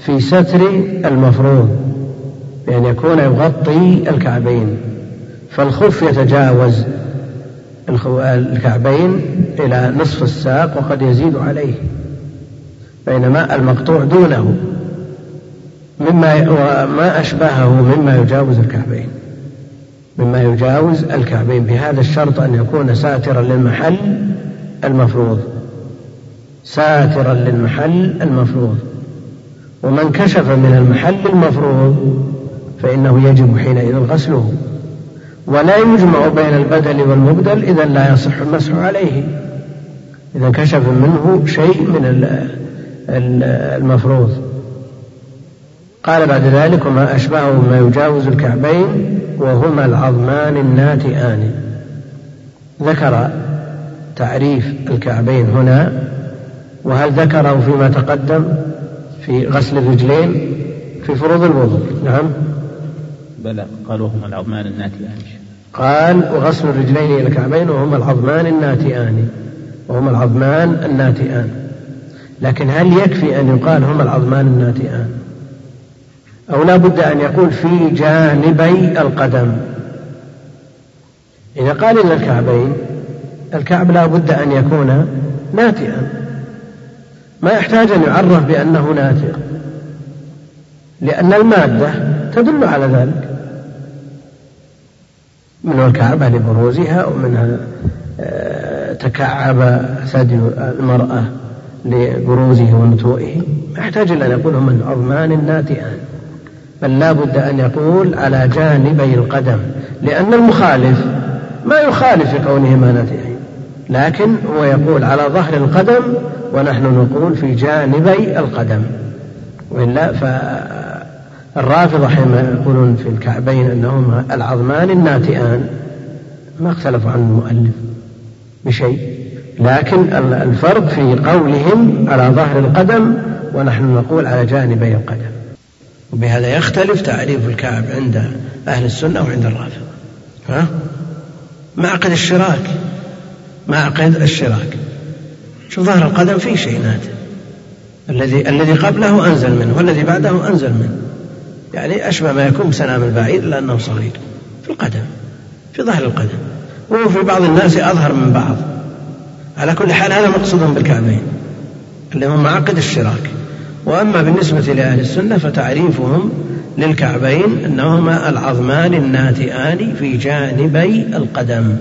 في ستر المفروض بأن يكون يغطي الكعبين. فالخف يتجاوز الكعبين إلى نصف الساق وقد يزيد عليه بينما المقطوع دونه مما وما أشبهه مما يجاوز الكعبين مما يجاوز الكعبين بهذا الشرط أن يكون ساترا للمحل المفروض ساترا للمحل المفروض ومن كشف من المحل المفروض فإنه يجب حينئذ غسله. ولا يجمع بين البدل والمبدل إذا لا يصح المسح عليه. إذا كشف منه شيء من المفروض. قال بعد ذلك وما أشبهه ما يجاوز الكعبين وهما العظمان الناتئان. ذكر تعريف الكعبين هنا. وهل ذكره فيما تقدم في غسل الرجلين في فروض الوضوء؟ نعم.
بلى. قال وهما العظمان الناتئان.
قال وغسل الرجلين إلى الكعبين وهما العظمان الناتئان. وهما العظمان الناتئان. لكن هل يكفي أن يقال هما العظمان الناتئان؟ أو لا بد أن يقول في جانبي القدم. إذا قال إلى الكعبين الكعب لا بد أن يكون ناتئا. ما يحتاج أن يعرف بأنه ناتئ. لأن المادة تدل على ذلك. من الكعبة لبروزها ومنها آه، تكعب ثدي المرأة لبروزه ونتوئه. يحتاج إلا أن يقول من عظمان ناتئان بل لا بد أن يقول على جانبي القدم لأن المخالف ما يخالف في كونهما ناتئين. لكن هو يقول على ظهر القدم ونحن نقول في جانبي القدم. وإلا فالرافضة حينما يقولون في الكعبين أنهما العظمان الناتئان ما اختلفوا عن المؤلف بشيء لكن الفرق في قولهم على ظهر القدم ونحن نقول على جانبي القدم. وبهذا يختلف تعريف الكعب عند أهل السنة وعند الرافضة. ها؟ معقد الشراك. معقد الشراك. شوف ظهر القدم فيه شيء ناتج الذي الذي قبله أنزل منه والذي بعده أنزل منه. يعني أشبه ما يكون بسنام البعير لأنه صغير في القدم في ظهر القدم. وهو في بعض الناس أظهر من بعض. على كل حال هذا مقصود بالكعبين اللي هم معقد الشراك. وأما بالنسبة لأهل السنة فتعريفهم للكعبين أنهما العظمان الناتئان في جانبي القدم.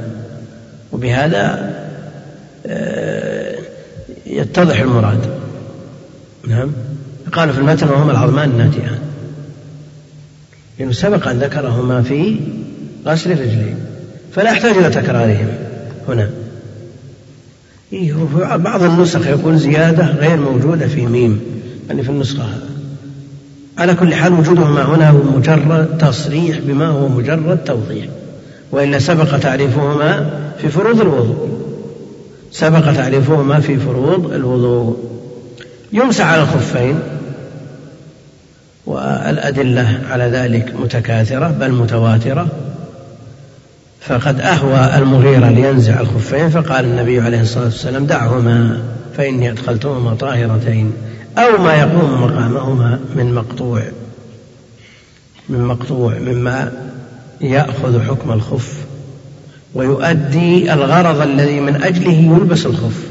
وبهذا آه، يتضح المراد. نعم. قال في المتن وهما العظمان الناتئان. لأنه سبق أن ذكرهما في غسل الرجلين. فلا يحتاج إلى تكرارهم هنا. إيه بعض النسخ يقول زيادة غير موجودة في ميم يعني في النسخة على كل حال وجودهما هنا هو مجرد تصريح بما هو مجرد توضيح. وإلا سبق تعريفهما في فروض الوضوء. سبق تعريفهما في فروض الوضوء. يمسح على الخفين والأدلة على ذلك متكاثرة بل متواترة. فقد أهوى المغيرة لينزع الخفين فقال النبي عليه الصلاة والسلام دعهما فإني أدخلتهما طاهرتين أو ما يقوم مقامهما من مقطوع من مقطوع مما يأخذ حكم الخف ويؤدي الغرض الذي من أجله يلبس الخف.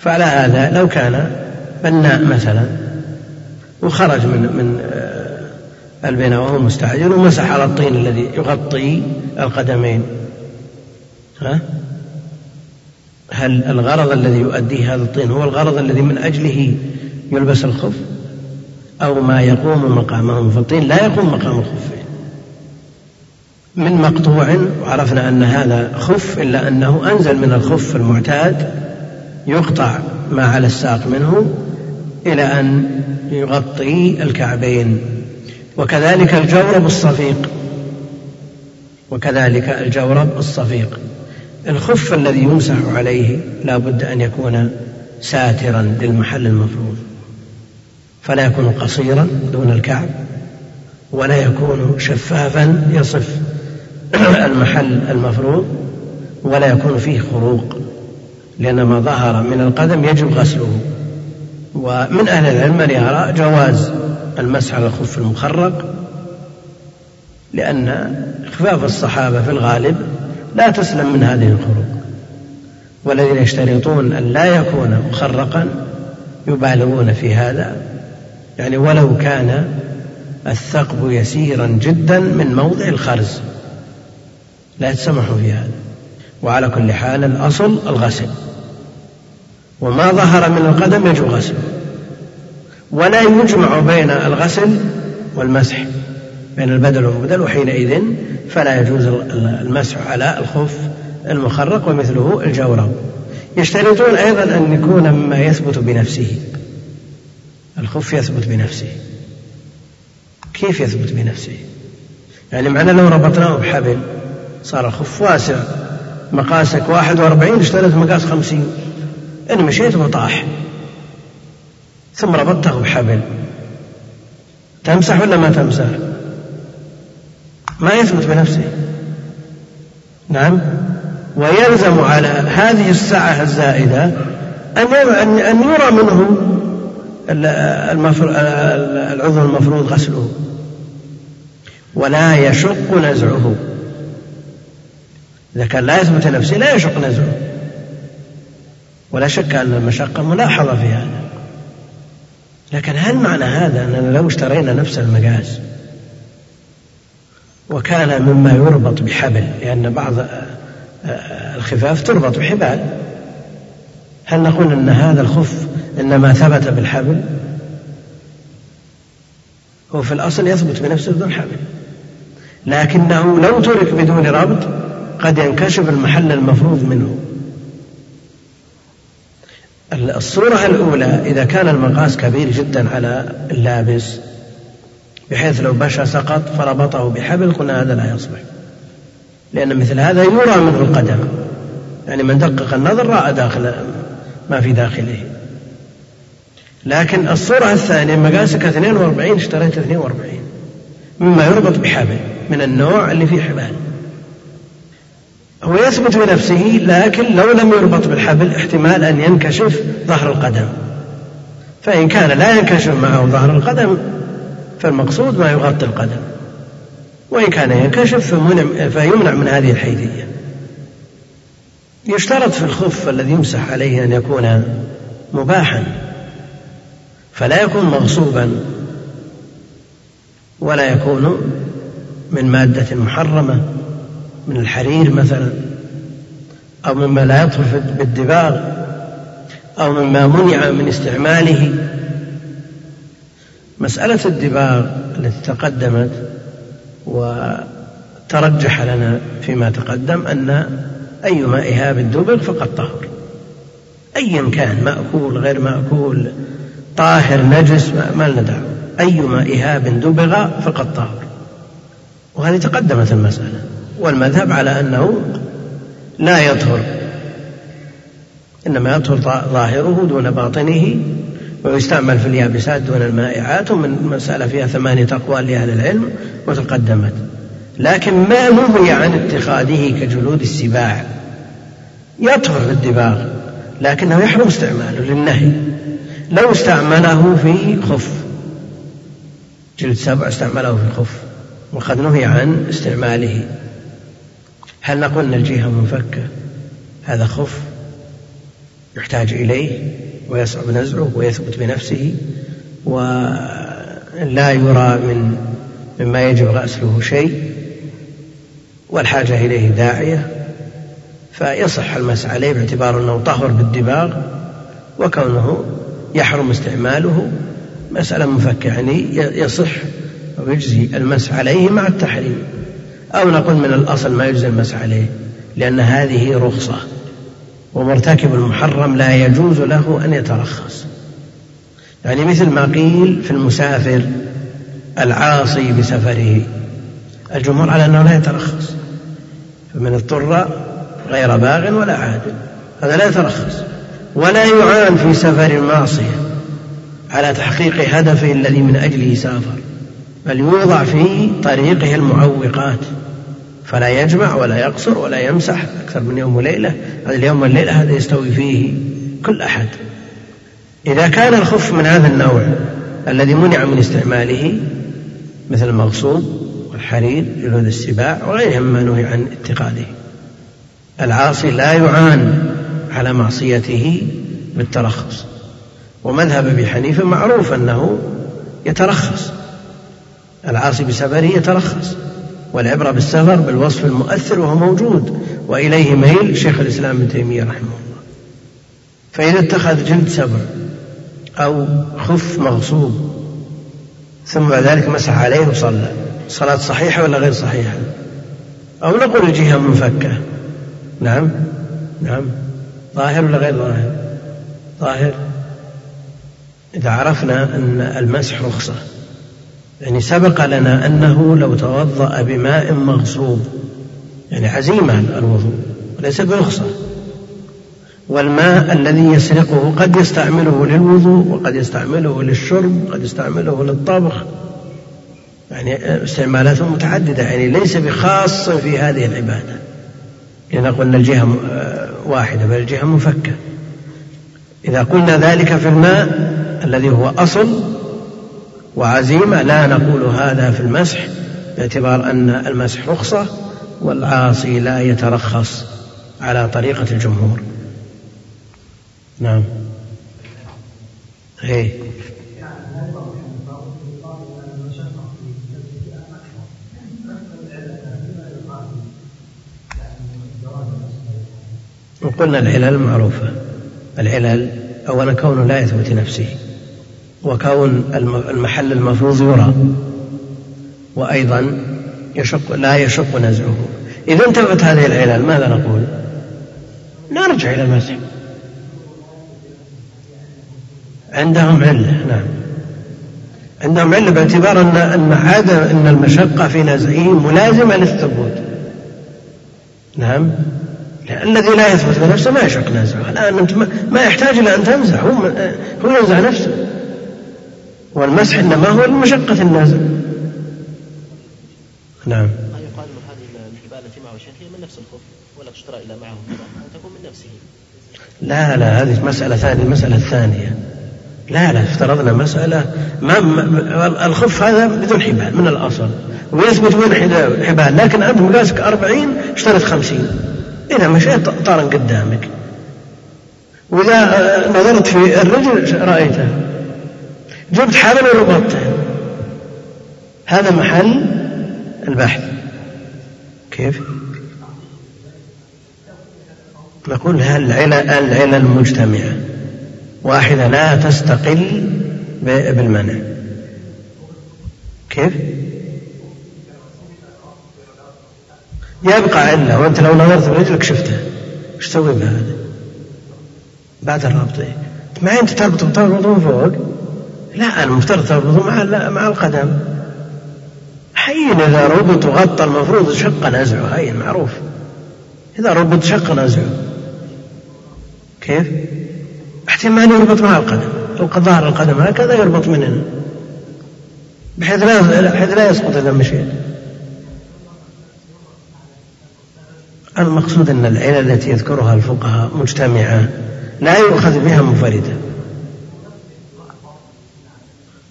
فعلى هذا لو كان بناء مثلا وخرج من من آه، البناء وهو مستعجل ومسح على الطين الذي يغطي القدمين. ها؟ هل الغرض الذي يؤديه هذا الطين هو الغرض الذي من أجله يلبس الخف؟ أو ما يقوم مقامه فالطين لا يقوم مقام الخفين من مقطوع وعرفنا أن هذا خف إلا أنه أنزل من الخف المعتاد يقطع ما على الساق منه إلى أن يغطي الكعبين. وكذلك الجورب الصفيق. وكذلك الجورب الصفيق. الخف الذي يمسح عليه لا بد أن يكون ساترا للمحل المفروض. فلا يكون قصيرا دون الكعب. ولا يكون شفافا يصف المحل المفروض. ولا يكون فيه خروق. لأن ما ظهر من القدم يجب غسله. ومن أهل العلم من يرى جواز المسح على الخف المخرق لأن خفاف الصحابة في الغالب لا تسلم من هذه الخروق والذين يشترطون أن لا يكون مخرقا يبالغون في هذا. يعني ولو كان الثقب يسيرا جدا من موضع الخرز. لا يتسمح في هذا. وعلى كل حال الأصل الغسل. وما ظهر من القدم يجب غسله ولا يجمع بين الغسل والمسح بين البدل والمبدل وحينئذ فلا يجوز المسح على الخف المخرق ومثله الجورب يشترطون أيضا أن يكون مما يثبت بنفسه. الخف يثبت بنفسه. كيف يثبت بنفسه؟ يعني معنى لو ربطناه بحبل صار الخف واسع. مقاسك 41 اشتريت مقاس 50 أنا مشيت وطاح. ثم ربطته بحبل. تمسح ولا ما تمسح؟ ما يثبت بنفسه. نعم. ويلزم على هذه الساعة الزائدة أن أن يرى منه العضو المفروض غسله. ولا يشق نزعه. إذا كان لا يثبت نفسه لا يشق نزعه. ولا شك أن المشقة ملاحظة في هذا لكن هل معنى هذا أننا لو اشترينا نفس المقاس وكان مما يربط بحبل؟ لأن بعض الخفاف تربط بحبال. هل نقول أن هذا الخف إنما ثبت بالحبل؟ هو في الأصل يثبت بنفسه بدون حبل. لكنه لو ترك بدون ربط قد ينكشف المحل المفروض منه. الصورة الأولى إذا كان المقاس كبير جدا على اللابس بحيث لو مشى سقط فربطه بحبل قلنا هذا لا يصلح. لأن مثل هذا يرى منه القدم. يعني من دقق النظر رأى داخل ما في داخله. لكن الصورة الثانية مقاسك 42 اشتريت 42 مما يربط بحبل من النوع اللي فيه حبال. هو يثبت بنفسه لكن لو لم يربط بالحبل احتمال أن ينكشف ظهر القدم. فإن كان لا ينكشف معه ظهر القدم فالمقصود ما يغطي القدم. وإن كان ينكشف فيمنع من هذه الحيثية. يشترط في الخف الذي يمسح عليه أن يكون مباحا. فلا يكون مغصوبا. ولا يكون من مادة محرمة. من الحرير مثلا أو مما لا يطهر بالدباغ أو مما منع من استعماله. مسألة الدباغ التي تقدمت ترجح لنا فيما تقدم أن أيما إهاب دبغ فقد طهر. أيا كان مأكول غير مأكول طاهر نجس ما لنا دعوة. أيما إهاب دبغ فقد طهر. وهذه تقدمت المسألة. والمذهب على أنه لا يطهر إنما يطهر ظاهره دون باطنه ويستعمل في اليابسات دون المائعات ومن مسألة فيها ثمانية أقوال لأهل العلم وتقدمت. لكن ما نهي عن اتخاذه كجلود السباع؟ يطهر في الدباغ لكنه يحرم استعماله للنهي. لو استعمله في خف جلد سبع استعمله في الخف وقد نهي عن استعماله. هل نقول أن الجهة منفكة؟ هذا خف يحتاج إليه ويصعب نزعه ويثبت بنفسه ولا يرى من مما يجب غسله شيء والحاجة إليه داعية فيصح المس عليه باعتبار أنه طهر بالدباغ وكونه يحرم استعماله. مسألة مفكة يعني يصح أو يجزي المس عليه مع التحريم. أو نقول من الأصل ما يجزي المس عليه لأن هذه رخصة ومرتكب المحرم لا يجوز له أن يترخص. يعني مثل ما قيل في المسافر العاصي بسفره الجمهور على أنه لا يترخص فمن اضطر غير باغ ولا عادل هذا لا يترخص. ولا يعان في سفر المعصية على تحقيق هدفه الذي من أجله سافر بل يوضع في طريقه المعوقات. فلا يجمع ولا يقصر ولا يمسح أكثر من يوم وليلة. هذا اليوم والليلة هذا يستوي فيه كل أحد. إذا كان الخف من هذا النوع الذي منع من استعماله مثل المغصوب والحرير جلود السباع وغيرهم ما نهي عن اتخاذه العاصي لا يعان على معصيته بالترخص. ومذهب أبي حنيفة معروف أنه يترخص. العاصي بسفره يترخص. والعبرة بالسفر بالوصف المؤثر وهو موجود وإليه ميل شيخ الإسلام ابن تيمية رحمه الله. فإذا اتخذ جلد سبع أو خف مغصوب ثم بعد ذلك مسح عليه وصلى صلاة صحيحة ولا غير صحيحة؟ أو نقول الجهة منفكة. نعم نعم. ظاهر ولا غير ظاهر؟ ظاهر. إذا عرفنا أن المسح رخصة. يعني سبق لنا أنه لو توضأ بماء مغصوب يعني عزيمة الوضوء وليس برخصة والماء الذي يسرقه قد يستعمله للوضوء وقد يستعمله للشرب وقد يستعمله للطبخ. يعني استعمالاته متعددة يعني ليس بخاص في هذه العبادة. لأن قلنا الجهة واحدة بل الجهة مفكة. إذا قلنا ذلك في الماء الذي هو أصل وعزيمة لا نقول هذا في المسح باعتبار أن المسح رخصة والعاصي لا يترخص على طريقة الجمهور. نعم. إيه. وقلنا العلل معروفة. العلل أولا كونه لا يثبت نفسه. وكون المحل المفروض يرى. وأيضا يشق لا يشق نزعه. إذا انتفت هذه العلل ماذا نقول؟ نرجع إلى المسح عندهم علة نعم. عندهم علة باعتبار أن أن عدم أن المشقة في نزعه ملازمة للثبوت. نعم. الذي لا يثبت بنفسه ما يشق نزعه. الآن أنت ما يحتاج إلى أن تمزح هو هو ينزع نفسه. والمسح إنما هو لمشقة النازل نعم.
ما يقال هذه الحبال التي معه هي من نفس الخف ولا تشترى إلا معه تكون من نفسه.
لا لا هذه مسألة ثانية المسألة الثانية. لا لا افترضنا مسألة. ما, ما الخف هذا بدون حبال من الأصل. ويثبت بدون حبال لكن أنت مقاسك أربعين اشتريت خمسين. إذا مشيت طارا قدامك. وإذا نظرت في الرجل رأيته. جبت حبل وربطته هذا محل البحث. كيف؟ نقول العلل العلل مجتمعة واحدة لا تستقل بالمنع. كيف؟ يبقى علة وأنت لو نظرت برجلك شفته إيش تسوي بهذا؟ بعد الربط؟ ما أنت تربط من فوق. لا المفترض تربطه مع مع القدم. حين إذا ربط وغطى المفروض شق نزعه هين معروف. إذا ربط شق نزعه كيف؟ احتمال يربط مع القدم. ظهر القدم هكذا يربط من هنا بحيث لا بحيث لا يسقط إذا مشيت. المقصود أن العلل التي يذكرها الفقهاء مجتمعة لا يؤخذ بها منفردة.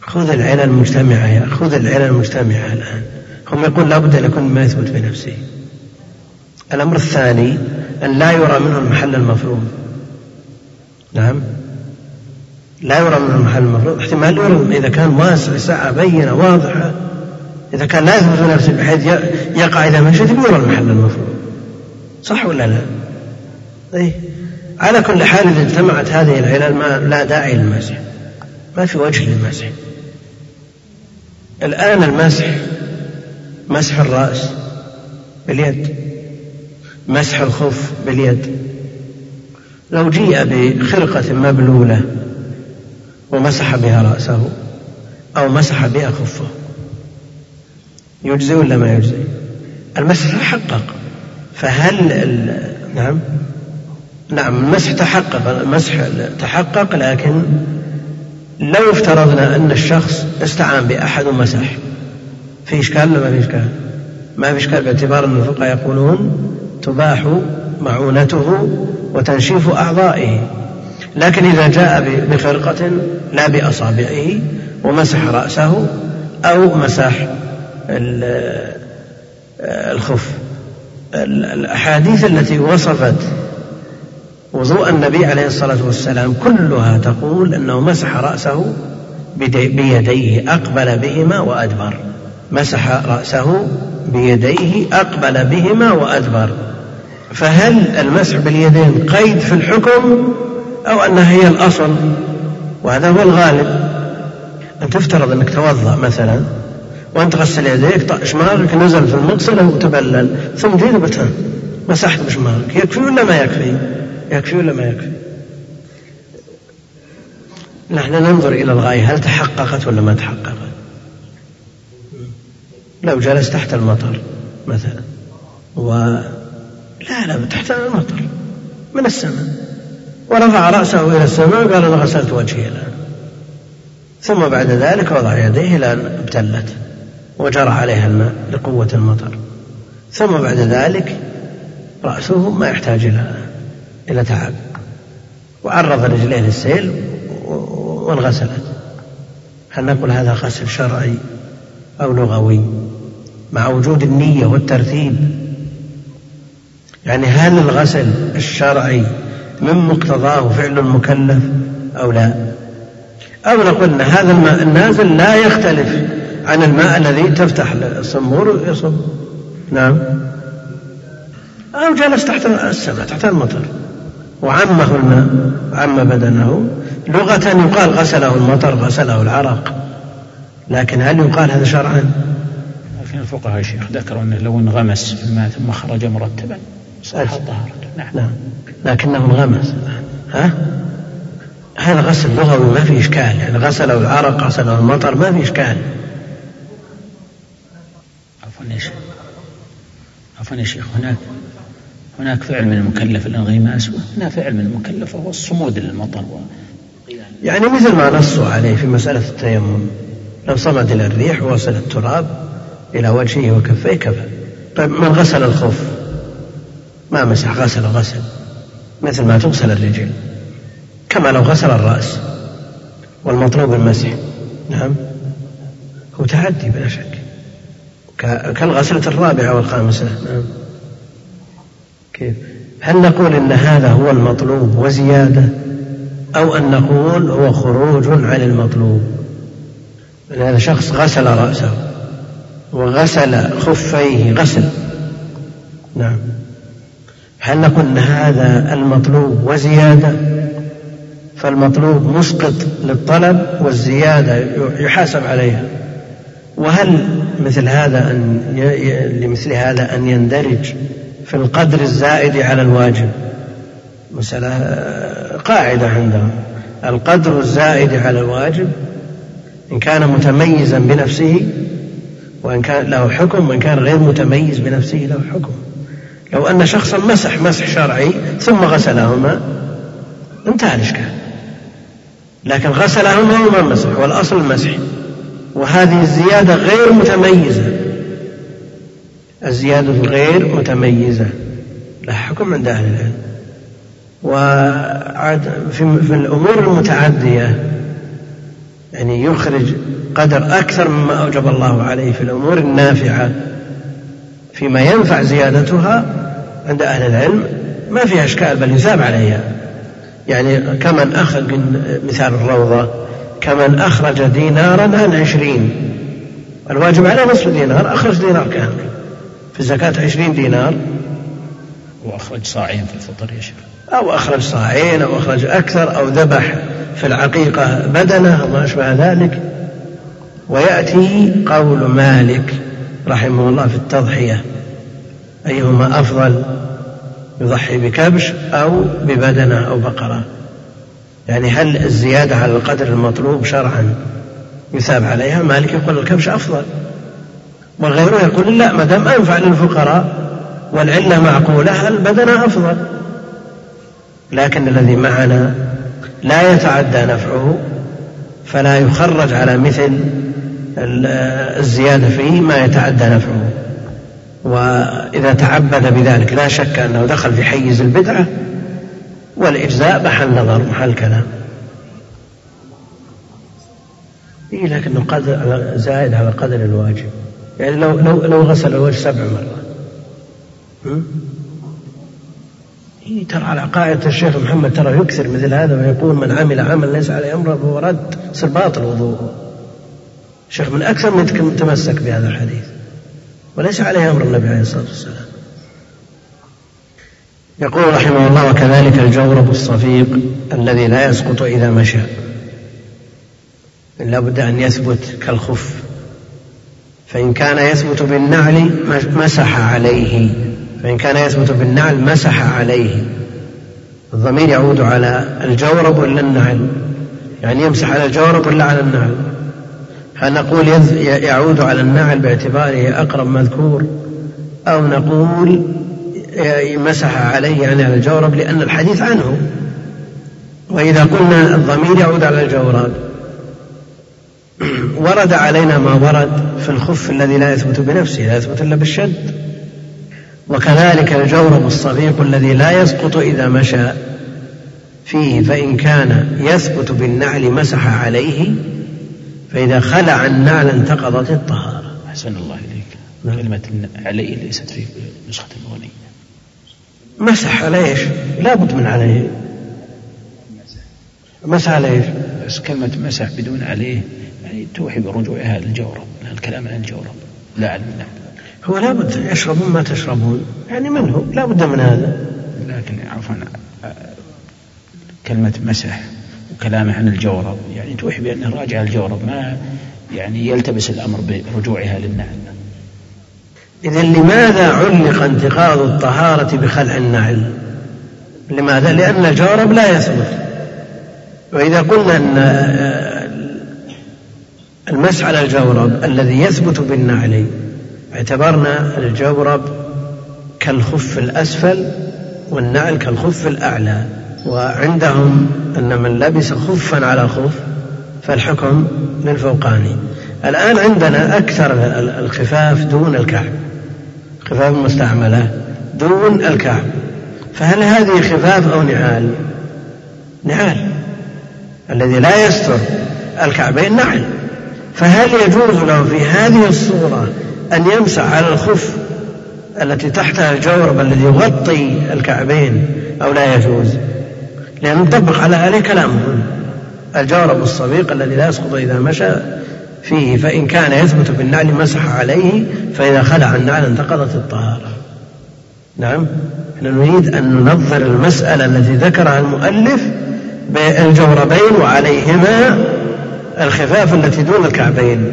خذ العلل المجتمعة يا خذ العلل المجتمعة الآن. هم يقول لابد أن يكون ما يثبت بنفسه الأمر الثاني أن لا يرى منه المحل المفروض. نعم. لا يرى منه المحل المفروض. احتمال يرى إذا كان واسع سعة بينة واضحة. إذا كان لا يثبت بنفسه بحيث يقع إذا مشيت يرى المحل المفروض. صح ولا لا؟ أي على كل حال إذا اجتمعت هذه العلل ما لا داعي للمسح. ما في وجه للمسح. الآن المسح مسح الرأس باليد مسح الخف باليد. لو جيء بخرقة مبلولة ومسح بها رأسه أو مسح بها خفه يجزي ولا ما يجزي؟ المسح تحقق. فهل نعم نعم المسح تحقق المسح تحقق لكن لو افترضنا أن الشخص استعان بأحد ومسح في إشكال ولا ما في إشكال؟ ما في إشكال باعتبار أن الفقهاء يقولون تباح معونته وتنشيف أعضائه لكن إذا جاء بخرقة لا بأصابعه ومسح رأسه أو مسح الخف الأحاديث التي وصفت وضوء النبي عليه الصلاة والسلام كلها تقول أنه مسح رأسه بيديه أقبل بهما وأدبر. مسح رأسه بيديه أقبل بهما وأدبر. فهل المسح باليدين قيد في الحكم أو أنها هي الأصل؟ وهذا هو الغالب. أن تفترض أنك توضأ مثلا وأنت غسل يديك شماغك نزل في المغسلة وتبلل ثم جيت مسحت بشماغك يكفي ولا ما يكفي؟ يكفي ولا ما يكفي؟ نحن ننظر إلى الغاية هل تحققت ولا ما تحققت؟ لو جلس تحت المطر مثلا و لا لا تحت المطر من السماء. ورفع رأسه إلى السماء وقال أنا غسلت وجهي الآن. ثم بعد ذلك وضع يديه إلى أن ابتلت وجرى عليها الماء لقوة المطر. ثم بعد ذلك رأسه ما يحتاج إلى إلى تعب. وعرض رجليه للسيل وانغسلت هل نقول هذا غسل شرعي أو لغوي؟ مع وجود النية والترتيب. يعني هل الغسل الشرعي من مقتضاه فعل المكلف أو لا؟ أو نقول أن هذا الماء النازل لا يختلف عن الماء الذي تفتح الصنبور ويصب نعم. أو جلس تحت السماء تحت المطر. وعمه الماء عم بدنه. لغة يقال غسله المطر غسله العرق. لكن هل يقال هذا شرعا؟
لكن الفقهاء يا شيخ ذكروا أنه لو انغمس في الماء ثم خرج مرتبا صحت طهارته
نعم. نعم. لكنه انغمس. ها؟ هذا غسل لغوي ما في إشكال. يعني غسله العرق غسله المطر ما في إشكال.
عفوا يا شيخ. عفوا يا شيخ. هناك هناك فعل من المكلف الانغماس وهنا فعل من المكلف وهو الصمود للمطر
يعني مثل ما نصوا عليه في مسألة التيمم لو صمد إلى الريح ووصل التراب إلى وجهه وكفيه كفى. طيب من غسل الخف؟ ما مسح غسل غسل مثل ما تغسل الرجل. كما لو غسل الرأس والمطلوب المسح. نعم. هو تعدي بلا شك. كالغسلة الرابعة والخامسة. نعم. كيف؟ هل نقول إن هذا هو المطلوب وزيادة؟ أو أن نقول هو خروج عن المطلوب؟ هذا شخص غسل رأسه وغسل خفيه غسل. نعم. هل نقول أن هذا المطلوب وزيادة؟ فالمطلوب مسقط للطلب والزيادة يحاسب عليها. وهل مثل هذا أن لمثل هذا أن يندرج في القدر الزائد على الواجب. مسألة قاعدة عندهم. القدر الزائد على الواجب إن كان متميزا بنفسه وإن كان له حكم وإن كان غير متميز بنفسه له حكم. لو أن شخصا مسح مسح شرعي ثم غسلهما انتهى الإشكال. لكن غسلهما وما مسح والأصل المسح وهذه الزيادة غير متميزة. الزيادة غير متميزة لها حكم عند أهل العلم. وعاد في, في الأمور المتعدية يعني يخرج قدر أكثر مما أوجب الله عليه في الأمور النافعة. فيما ينفع زيادتها عند أهل العلم ما فيها إشكال بل يثاب عليها. يعني كمن أخذ مثال الروضة كمن أخرج دينارا عن عشرين. الواجب عليه نصف دينار أخرج دينار كامل. في الزكاة عشرين دينار.
وأخرج صاعين في الفطر يا شيخ.
أو أخرج صاعين أو أخرج أكثر أو ذبح في العقيقة بدنة وما أشبه ذلك. ويأتي قول مالك رحمه الله في التضحية. أيهما أفضل يضحي بكبش أو ببدنة أو بقرة؟ يعني هل الزيادة على القدر المطلوب شرعا يثاب عليها؟ مالك يقول الكبش أفضل. وغيره يقول لا ما دام أنفع للفقراء والعلة معقولة البدنة أفضل؟ لكن الذي معنا لا يتعدى نفعه فلا يخرج على مثل الزيادة فيه ما يتعدى نفعه. وإذا تعبد بذلك لا شك أنه دخل في حيز البدعة والإجزاء محل نظر محل كلام. إيه لكنه قدر زائد على قدر الواجب. يعني لو لو لو غسل الوجه سبع مرات. إيه ترى على قاعدة الشيخ محمد ترى يكثر مثل هذا ويقول من عمل عمل ليس عليه أمره فهو رد. يصير باطل وضوءه. الشيخ من أكثر من تمسك بهذا الحديث. وليس عليه أمر النبي عليه الصلاة والسلام. يقول رحمه الله وكذلك الجورب الصفيق الذي لا يسقط إذا مشى. لا بد أن يثبت كالخف. فإن كان يثبت بالنعل مسح عليه. فإن كان يثبت بالنعل مسح عليه. الضمير يعود على الجورب ولا النعل؟ يعني يمسح على الجورب ولا على النعل؟ هل نقول يعود على النعل باعتباره أقرب مذكور؟ أو نقول مسح عليه يعني على الجورب لأن الحديث عنه. وإذا قلنا الضمير يعود على الجورب ورد علينا ما ورد في الخف الذي لا يثبت بنفسه لا يثبت إلا بالشد وكذلك الجورب الصفيق الذي لا يسقط إذا مشى فيه فإن كان يثبت بالنعل مسح عليه فإذا خلع النعل انتقضت الطهارة
أحسن الله إليك نعم. كلمة عليه ليست في نسخة المغنية
مسح على إيش؟ لابد من عليه مسح على إيش؟
بس كلمة مسح بدون عليه يعني توحي برجوعها للجورب الكلام عن الجورب لا عن النعل
هو لابد يشربون ما تشربون. يعني منه لابد من هذا.
لكن عفوا كلمة مسح وكلامه عن الجورب يعني توحي بأنه راجع الجورب ما يعني يلتبس الأمر برجوعها للنعل.
إذا لماذا علق انتقاض الطهارة بخلع النعل؟ لماذا؟ لأن الجورب لا يثبت وإذا قلنا أن المسح على الجورب الذي يثبت بالنعل اعتبرنا الجورب كالخف الأسفل والنعل كالخف الأعلى. وعندهم أن من لبس خفا على خف فالحكم للفوقاني الآن عندنا أكثر الخفاف دون الكعب. خفاف مستعملة دون الكعب. فهل هذه خفاف أو نعال؟ نعال. الذي لا يستر الكعبين نعل. فهل يجوز له في هذه الصورة أن يمسح على الخف التي تحتها الجورب الذي يغطي الكعبين أو لا يجوز؟ لأن نطبق على عليه كلامهم الجورب الصبيق الذي لا يسقط إذا مشى فيه فإن كان يثبت بالنعل مسح عليه فإذا خلع النعل انتقضت الطهارة. نعم؟ إحنا نريد أن ننظر المسألة التي ذكرها المؤلف بالجوربين وعليهما الخفاف التي دون الكعبين.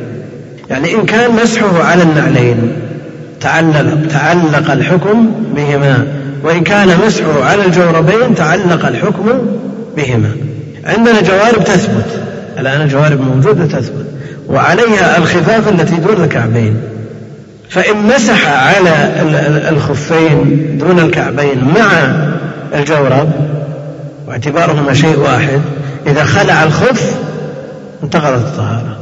يعني إن كان مسحه على النعلين تعلق, تعلق الحكم بهما. وإن كان مسحه على الجوربين تعلق الحكم بهما. عندنا جوارب تثبت. الآن الجوارب موجودة تثبت. وعليها الخفاف التي دون الكعبين. فإن مسح على الخفين دون الكعبين مع الجورب واعتبارهما شيء واحد إذا خلع الخف انتقضت الطهارة.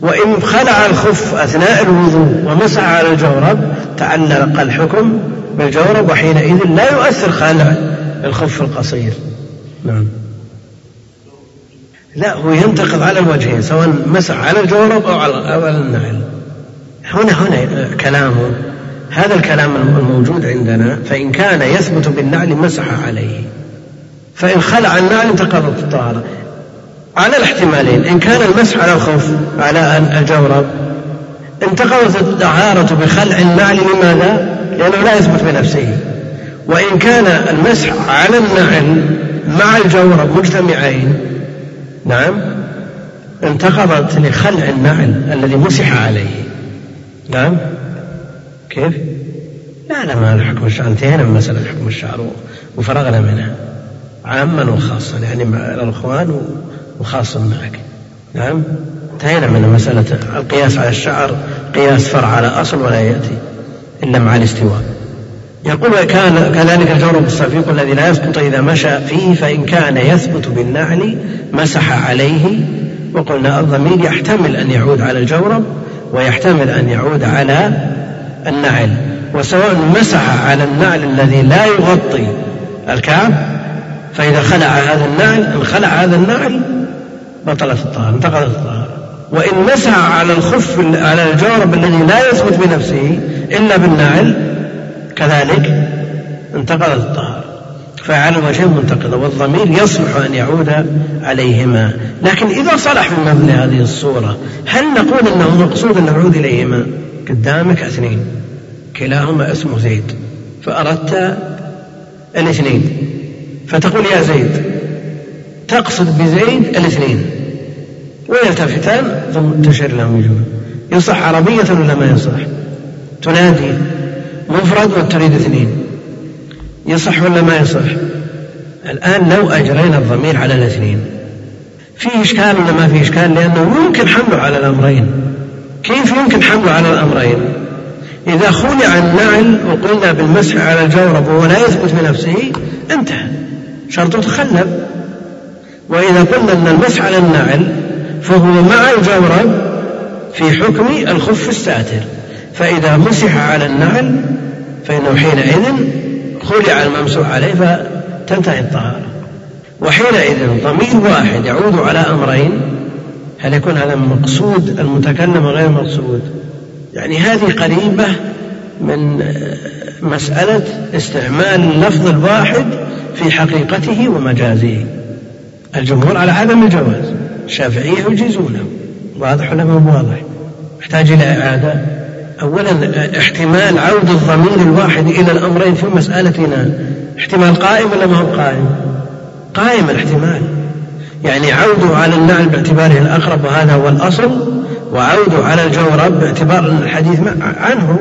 وإن خلع الخف أثناء الوضوء ومسح على الجورب تعلق الحكم بالجورب وحينئذ لا يؤثر خلع الخف القصير. نعم. لا هو ينتقض على الوجهين سواء مسح على الجورب أو على النعل. هنا هنا كلامه هذا الكلام الموجود عندنا فإن كان يثبت بالنعل مسح عليه. فإن خلع النعل انتقضت الطهارة. على الاحتمالين إن كان المسح على الخوف على الجورب انتقضت الطهارة بخلع النعل لماذا؟ لأنه لا يثبت بنفسه. وإن كان المسح على النعل مع الجورب مجتمعين نعم انتقضت لخلع النعل الذي مسح عليه. نعم؟ كيف؟ لا لا ما حكم الشعر. انتهينا من مسألة حكم الشعر وفرغنا منها. عاما وخاصا يعني مع الأخوان وخاصا معك. نعم؟ انتهينا من مسألة القياس على الشعر قياس فرع على أصل ولا يأتي إلا مع الاستواء يقول كان كذلك الجورب الصفيق الذي لا يسقط إذا مشى فيه فإن كان يثبت بالنعل مسح عليه. وقلنا الضمير يحتمل أن يعود على الجورب ويحتمل أن يعود على النعل وسواء مسح على النعل الذي لا يغطي الكعب فإذا خلع هذا النعل إن خلع هذا النعل بطلت الطهارة انتقضت الطهارة. وإن مسح على الخف على الجورب الذي لا يثبت بنفسه إلا بالنعل كذلك انتقضت الطهارة. فعلى الوجهين منتقضة والضمير يصلح أن يعود عليهما. لكن إذا صلح في مثل هذه الصورة هل نقول أنه مقصود أن نعود إليهما؟ قدامك اثنين. كلاهما اسمه زيد. فأردت الإثنين. فتقول يا زيد تقصد بزيد الاثنين. ويلتفتان ثم تشير لهم وجوه. يصح عربية ولا ما يصح؟ تنادي. مفرد وتريد اثنين. يصح ولا ما يصح؟ الآن لو أجرينا الضمير على الاثنين. في إشكال ولا ما في إشكال؟ لأنه يمكن حمله على الأمرين. كيف يمكن حمله على الأمرين؟ إذا خلع النعل وقلنا بالمسح على الجورب وهو لا يثبت بنفسه انتهى. شرطه تخلف وإذا قلنا أن المسح على النعل فهو مع الجورب في حكم الخف الساتر. فإذا مسح على النعل فإنه حينئذ خلع الممسوح عليه فتنتهي الطهارة. وحينئذ ضمير واحد يعود على أمرين. هل يكون هذا مقصود المتكلم غير مقصود؟ يعني هذه قريبة من مسألة استعمال اللفظ الواحد في حقيقته ومجازه. الجمهور على عدم الجواز الشافعية يجيزونه واضح ولا ما واضح؟ يحتاج إلى إعادة. أولا احتمال عود الضمير الواحد إلى الأمرين في مسألتنا. احتمال قائم ولا ما هو قائم؟ قائم الاحتمال. يعني عوده على النعل باعتباره الأقرب وهذا هو الأصل وعوده على الجورب باعتبار الحديث عنه.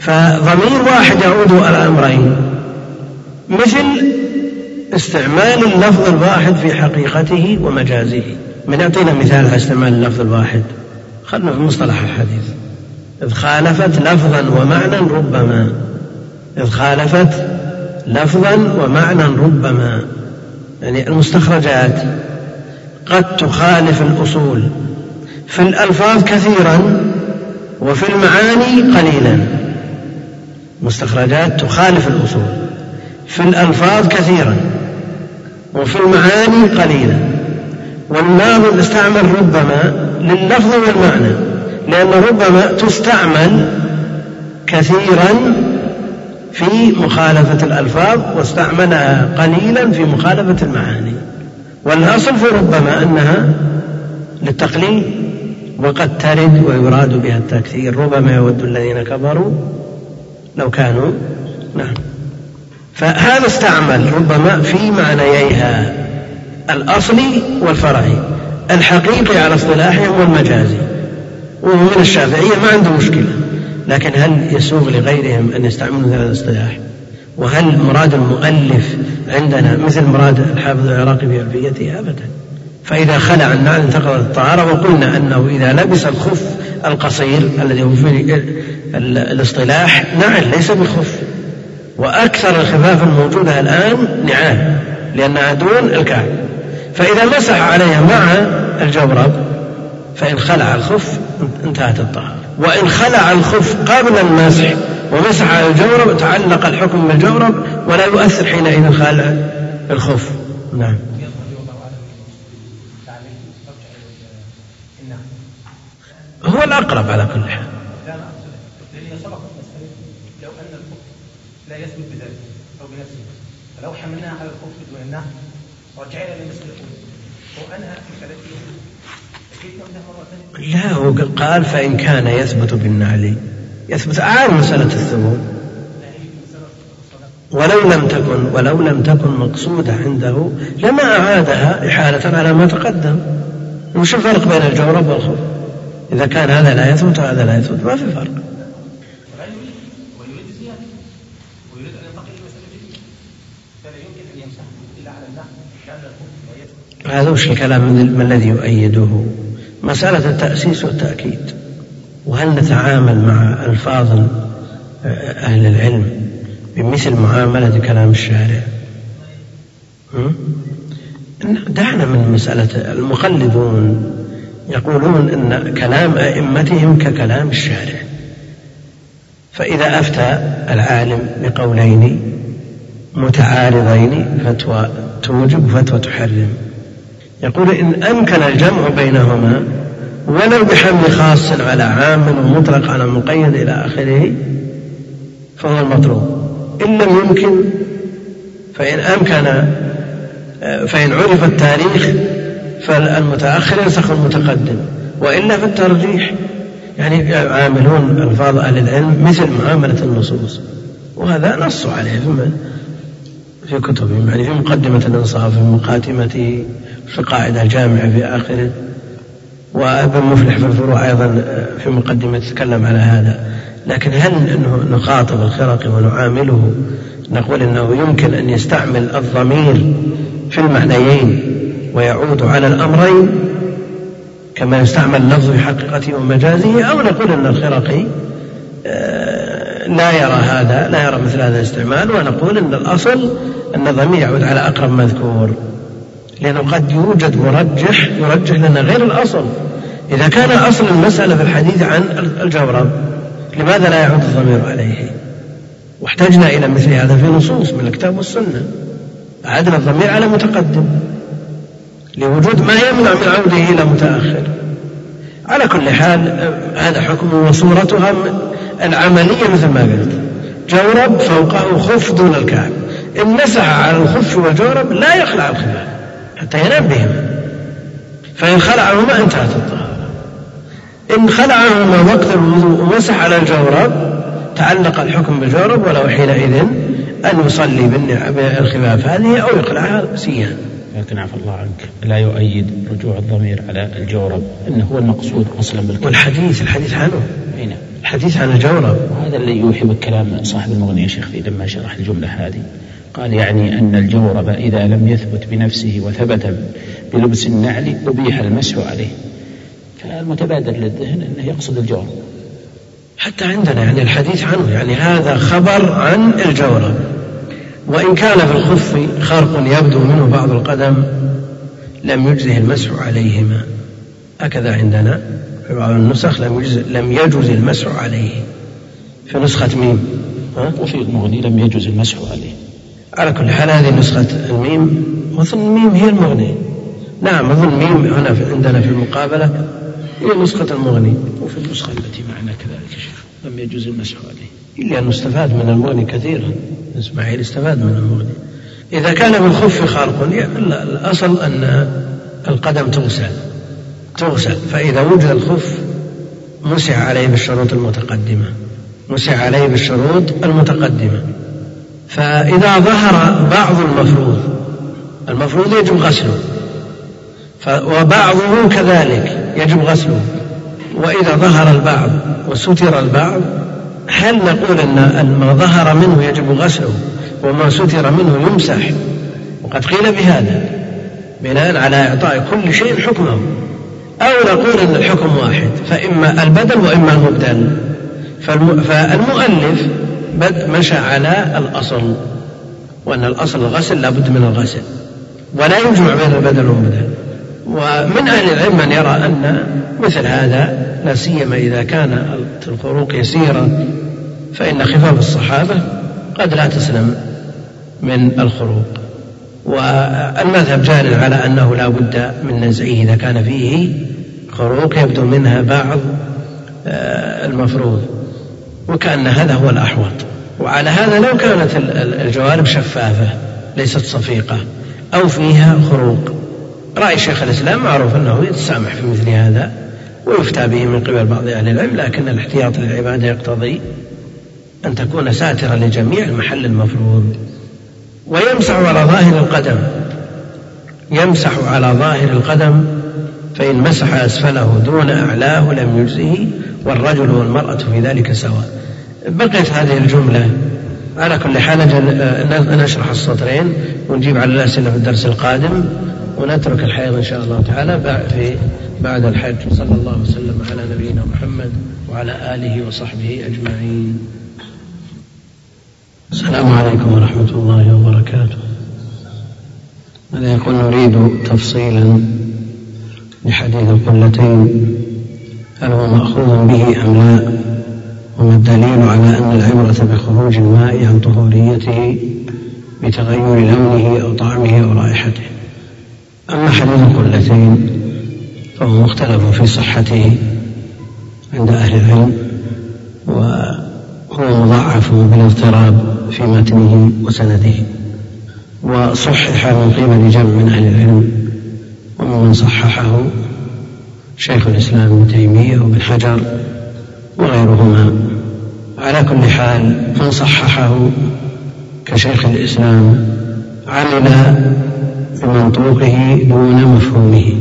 فضمير واحد يعود على الأمرين. مثل استعمال اللفظ الواحد في حقيقته ومجازه. من يعطينا مثال على استعمال اللفظ الواحد. خلنا في مصطلح الحديث. إذ خالفت لفظا ومعنى ربما. إذ خالفت لفظا ومعنى ربما. يعني المستخرجات. قد تخالف الأصول. في الألفاظ كثيرا وفي المعاني قليلا. مستخرجات تخالف الأصول. في الألفاظ كثيرا. وفي المعاني قليلا والناظم استعمل ربما لللفظ والمعنى لأن ربما تستعمل كثيرا في مخالفة الألفاظ واستعملها قليلا في مخالفة المعاني. والأصل في ربما أنها للتقليل وقد ترد ويراد بها التكثير ربما يود الذين كفروا لو كانوا نعم. فهذا استعمل ربما في معنييها الأصلي والفرعي الحقيقي على اصطلاحهم والمجازي. ومن الشافعية ما عنده مشكلة. لكن هل يسوغ لغيرهم أن يستعملوا هذا الاصطلاح؟ وهل مراد المؤلف عندنا مثل مراد الحافظ العراقي في ألفيته؟ أبدا. فإذا خلع النعل انتقضت الطهارة وقلنا أنه إذا لبس الخف القصير الذي هو في الاصطلاح نعل ليس بخف. وأكثر الخفاف الموجودة الآن نعال لأنها دون الكعب فإذا مسح عليها مع الجورب فإن خلع الخف انتهت الطهارة. وإن خلع الخف قبل المسح ومسح على الجورب تعلق الحكم بالجورب ولا يؤثر حينئذ خلع الخف. نعم. هو الأقرب على كل حال
لو أن الخف لا يثبت بذلك أو بنفسه. فلو حملناه على الخف دون النعم رجعنا لمثل الأولى وأنهى في ثلاثة
لا هو قال فإن كان يثبت بالنعل يثبت أعان مسألة الثبوت ولو لم تكن ولو لم تكن مقصودة عنده لما أعادها إحالة على ما تقدم. وش الفرق بين الجورب والخف إذا كان هذا لا يثبت وهذا لا يثبت ما في فرق. هذا وش الكلام ما الذي يؤيده؟ مسألة التأسيس والتأكيد. وهل نتعامل مع ألفاظ أهل العلم بمثل معاملة كلام الشارع؟ دعنا من مسألة المقلدون يقولون إن كلام أئمتهم ككلام الشارع. فإذا أفتى العالم بقولين متعارضين فتوى توجب فتوى تحرم. يقول إن أمكن الجمع بينهما ولو بحمل خاص على عام ومطلق على مقيد إلى آخره فهو المطلوب. إن لم يمكن فإن أمكن فإن عرف التاريخ فالمتأخر ينسخ المتقدم وإلا فالترجيح يعني يعاملون ألفاظ أهل العلم مثل معاملة النصوص وهذا نصوا عليه في كتبهم يعني في مقدمة الإنصاف في مقاتمته في القاعدة الجامعة في آخره وابن مفلح في الفروع أيضا في مقدمة تكلم على هذا. لكن هل أنه نخاطب الخرقي ونعامله؟ نقول أنه يمكن أن يستعمل الضمير في المعنيين ويعود على الأمرين كما يستعمل في حقيقته ومجازه أو نقول أن الخرقي آه، لا يرى هذا لا يرى مثل هذا الاستعمال ونقول أن الأصل أن الضمير يعود على أقرب مذكور. لأنه قد يوجد مرجح يرجح لنا غير الأصل. إذا كان أصل المسألة في الحديث عن الجورب لماذا لا يعود الضمير عليه؟ واحتجنا إلى مثل هذا في نصوص من الكتاب والسنة. أعدنا الضمير على متقدم. لوجود ما يمنع من عوده إلى متأخر. على كل حال هذا حكم وصورتها العملية مثل ما قلت. جورب فوقه خف دون الكعب. إن مسح على الخف والجورب لا يخلع الخلاف. حتى ينام بهما فإن خلعهما انتهت الطهارة. إن خلعهما وقت الوضوء ومسح على الجورب تعلق الحكم بالجورب ولو حينئذ أن يصلي بالخفاف هذه أو يقلعها سيان
لكن عفى الله عنك لا يؤيد رجوع الضمير على الجورب. إنه هو المقصود أصلا بالكلام.
والحديث الحديث عنه.
أي نعم.
الحديث عن الجورب.
وهذا اللي يوحي بكلام صاحب المغني يا شيخ لما شرح الجملة هذه. قال يعني أن الجورب إذا لم يثبت بنفسه وثبت بلبس النعل أبيح المسح عليه. فالمتبادر للذهن إنه يقصد الجورب
حتى عندنا يعني الحديث عنه يعني هذا خبر عن الجورب وإن كان في الخف خرق يبدو منه بعض القدم لم يجزه المسح عليهما. هكذا عندنا في بعض النسخ لم يجز لم يجوز المسح عليه. في نسخة ميم؟
وفي المغني لم يجوز المسح عليه.
على كل حال هذه نسخة الميم وأظن الميم هي المغني. نعم أظن الميم هنا في عندنا في المقابلة هي نسخة المغني.
وفي النسخة التي معنا كذلك شيخ لم يجوز المسح عليه.
لأنه استفاد من المغني كثيرا. إسماعيل استفاد من المغني. إذا كان بالخف خرق الأصل أن القدم تغسل. تغسل. فإذا وجد الخف مسح عليه بالشروط المتقدمة. مسح عليه بالشروط المتقدمة. فإذا ظهر بعض المفروض المفروض يجب غسله وبعضه كذلك يجب غسله. وإذا ظهر البعض وستر البعض هل نقول أن ما ظهر منه يجب غسله وما ستر منه يمسح؟ وقد قيل بهذا بناء على إعطاء كل شيء حكمه. أو نقول أن الحكم واحد فإما البدل وإما المبدل. فالمؤلف مشى على الأصل وأن الأصل الغسل لابد من الغسل ولا يجمع بين البدل والمبدل ومن أهل العلم من يرى أن مثل هذا لا سيما إذا كان الخروق يسيرا فإن خفاف الصحابة قد لا تسلم من الخروق. والمذهب جار على أنه لا بد من نزعه إذا كان فيه خروق يبدو منها بعض آه، المفروض. وكأن هذا هو الأحوط. وعلى هذا لو كانت الجوانب شفافة ليست صفيقة أو فيها خروق. رأي شيخ الإسلام معروف أنه يتسامح في مثل هذا ويفتى به من قبل بعض أهل العلم لكن الاحتياط للعبادة يقتضي أن تكون ساترا لجميع المحل المفروض. ويمسح على ظاهر القدم. يمسح على ظاهر القدم فإن مسح أسفله دون أعلاه لم يجزه والرجل والمرأة في ذلك سواء. بقيت هذه الجملة على كل حال نشرح السطرين ونجيب على الأسئلة في الدرس القادم ونترك الحيض إن شاء الله تعالى في بعد الحج. صلى الله وسلم على نبينا محمد وعلى آله وصحبه أجمعين. السلام عليكم ورحمة الله وبركاته. ماذا يقول؟ نريد تفصيلا لحديث القلتين. هل هو مأخوذ به أم لا؟ وما الدليل على أن العبرة بخروج الماء عن طهوريته بتغير لونه أو طعمه أو رائحته؟ أما حديث القلتين فهو مختلف في صحته عند أهل العلم وهو مضاعف بالاضطراب في متنه وسنده. وصحح من قبل جمع من أهل العلم ومن صححه شيخ الإسلام ابن تيمية وابن حجر وغيرهما. على كل حال من صححه كشيخ الإسلام عمل بمنطوقه دون مفهومه.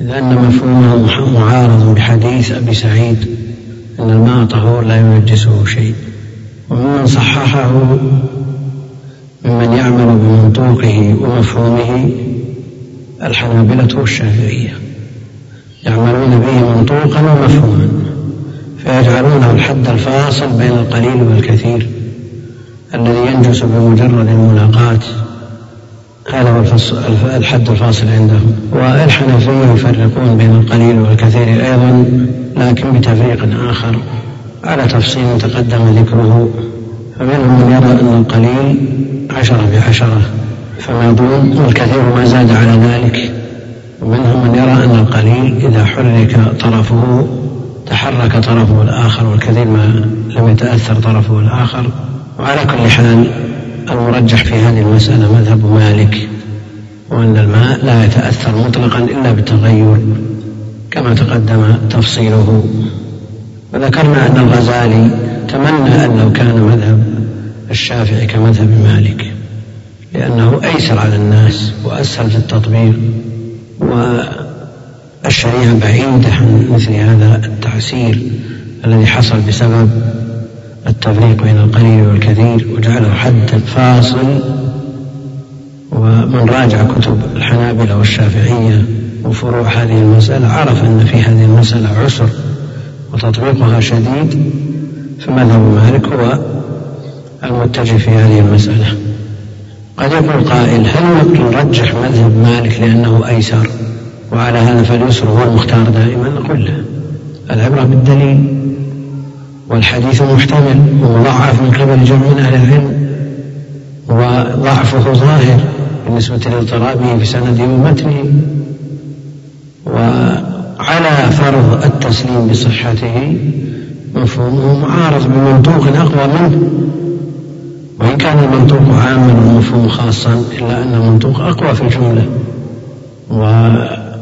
لأن مفهومه معارض بحديث أبي سعيد أن الماء طهور لا ينجسه شيء. وممن صححه ممن يعمل بمنطوقه ومفهومه الحنابلة والشافعية. يعملون به منطوقا ومفهوما فيجعلونه الحد الفاصل بين القليل والكثير. الذي ينجس بمجرد الملاقاة هذا هو الحد الفاصل عندهم. والحنفية يفرقون بين القليل والكثير أيضا لكن بتفريق آخر. على تفصيل تقدم ذكره فمنهم من يرى أن القليل عشرة بعشرة فما دون والكثير ما زاد على ذلك. ومنهم من يرى أن القليل إذا حرك طرفه تحرك طرفه الآخر والكثير ما لم يتأثر طرفه الآخر. وعلى كل حال المرجح في هذه المسألة مذهب مالك وأن الماء لا يتأثر مطلقا إلا بالتغير كما تقدم تفصيله. وذكرنا أن الغزالي تمنى أن لو كان مذهب الشافعي كمذهب مالك لأنه أيسر على الناس وأسهل في التطبيق. والشريعة بعيدة عن مثل هذا التعسير الذي حصل بسبب التفريق بين القليل والكثير وجعله حدا فاصل. ومن راجع كتب الحنابلة والشافعية وفروع هذه المسألة عرف أن في هذه المسألة عسر وتطبيقها شديد. فمذهب مالك هو المتجه في هذه المسألة. قد يقول قائل هل نرجح مذهب مالك لأنه أيسر؟ وعلى هذا فاليسر هو المختار دائما نقول لا العبرة بالدليل والحديث محتمل ومضاعف من قبل جمع من أهل العلم وضعفه ظاهر بالنسبة لاضطرابه في سنده ومتنه وعلى فرض التسليم بصحته مفهومه معارض بمنطوق أقوى منه وإن كان المنطوق عاما والمفهوم خاصا إلا أن المنطوق أقوى في الجملة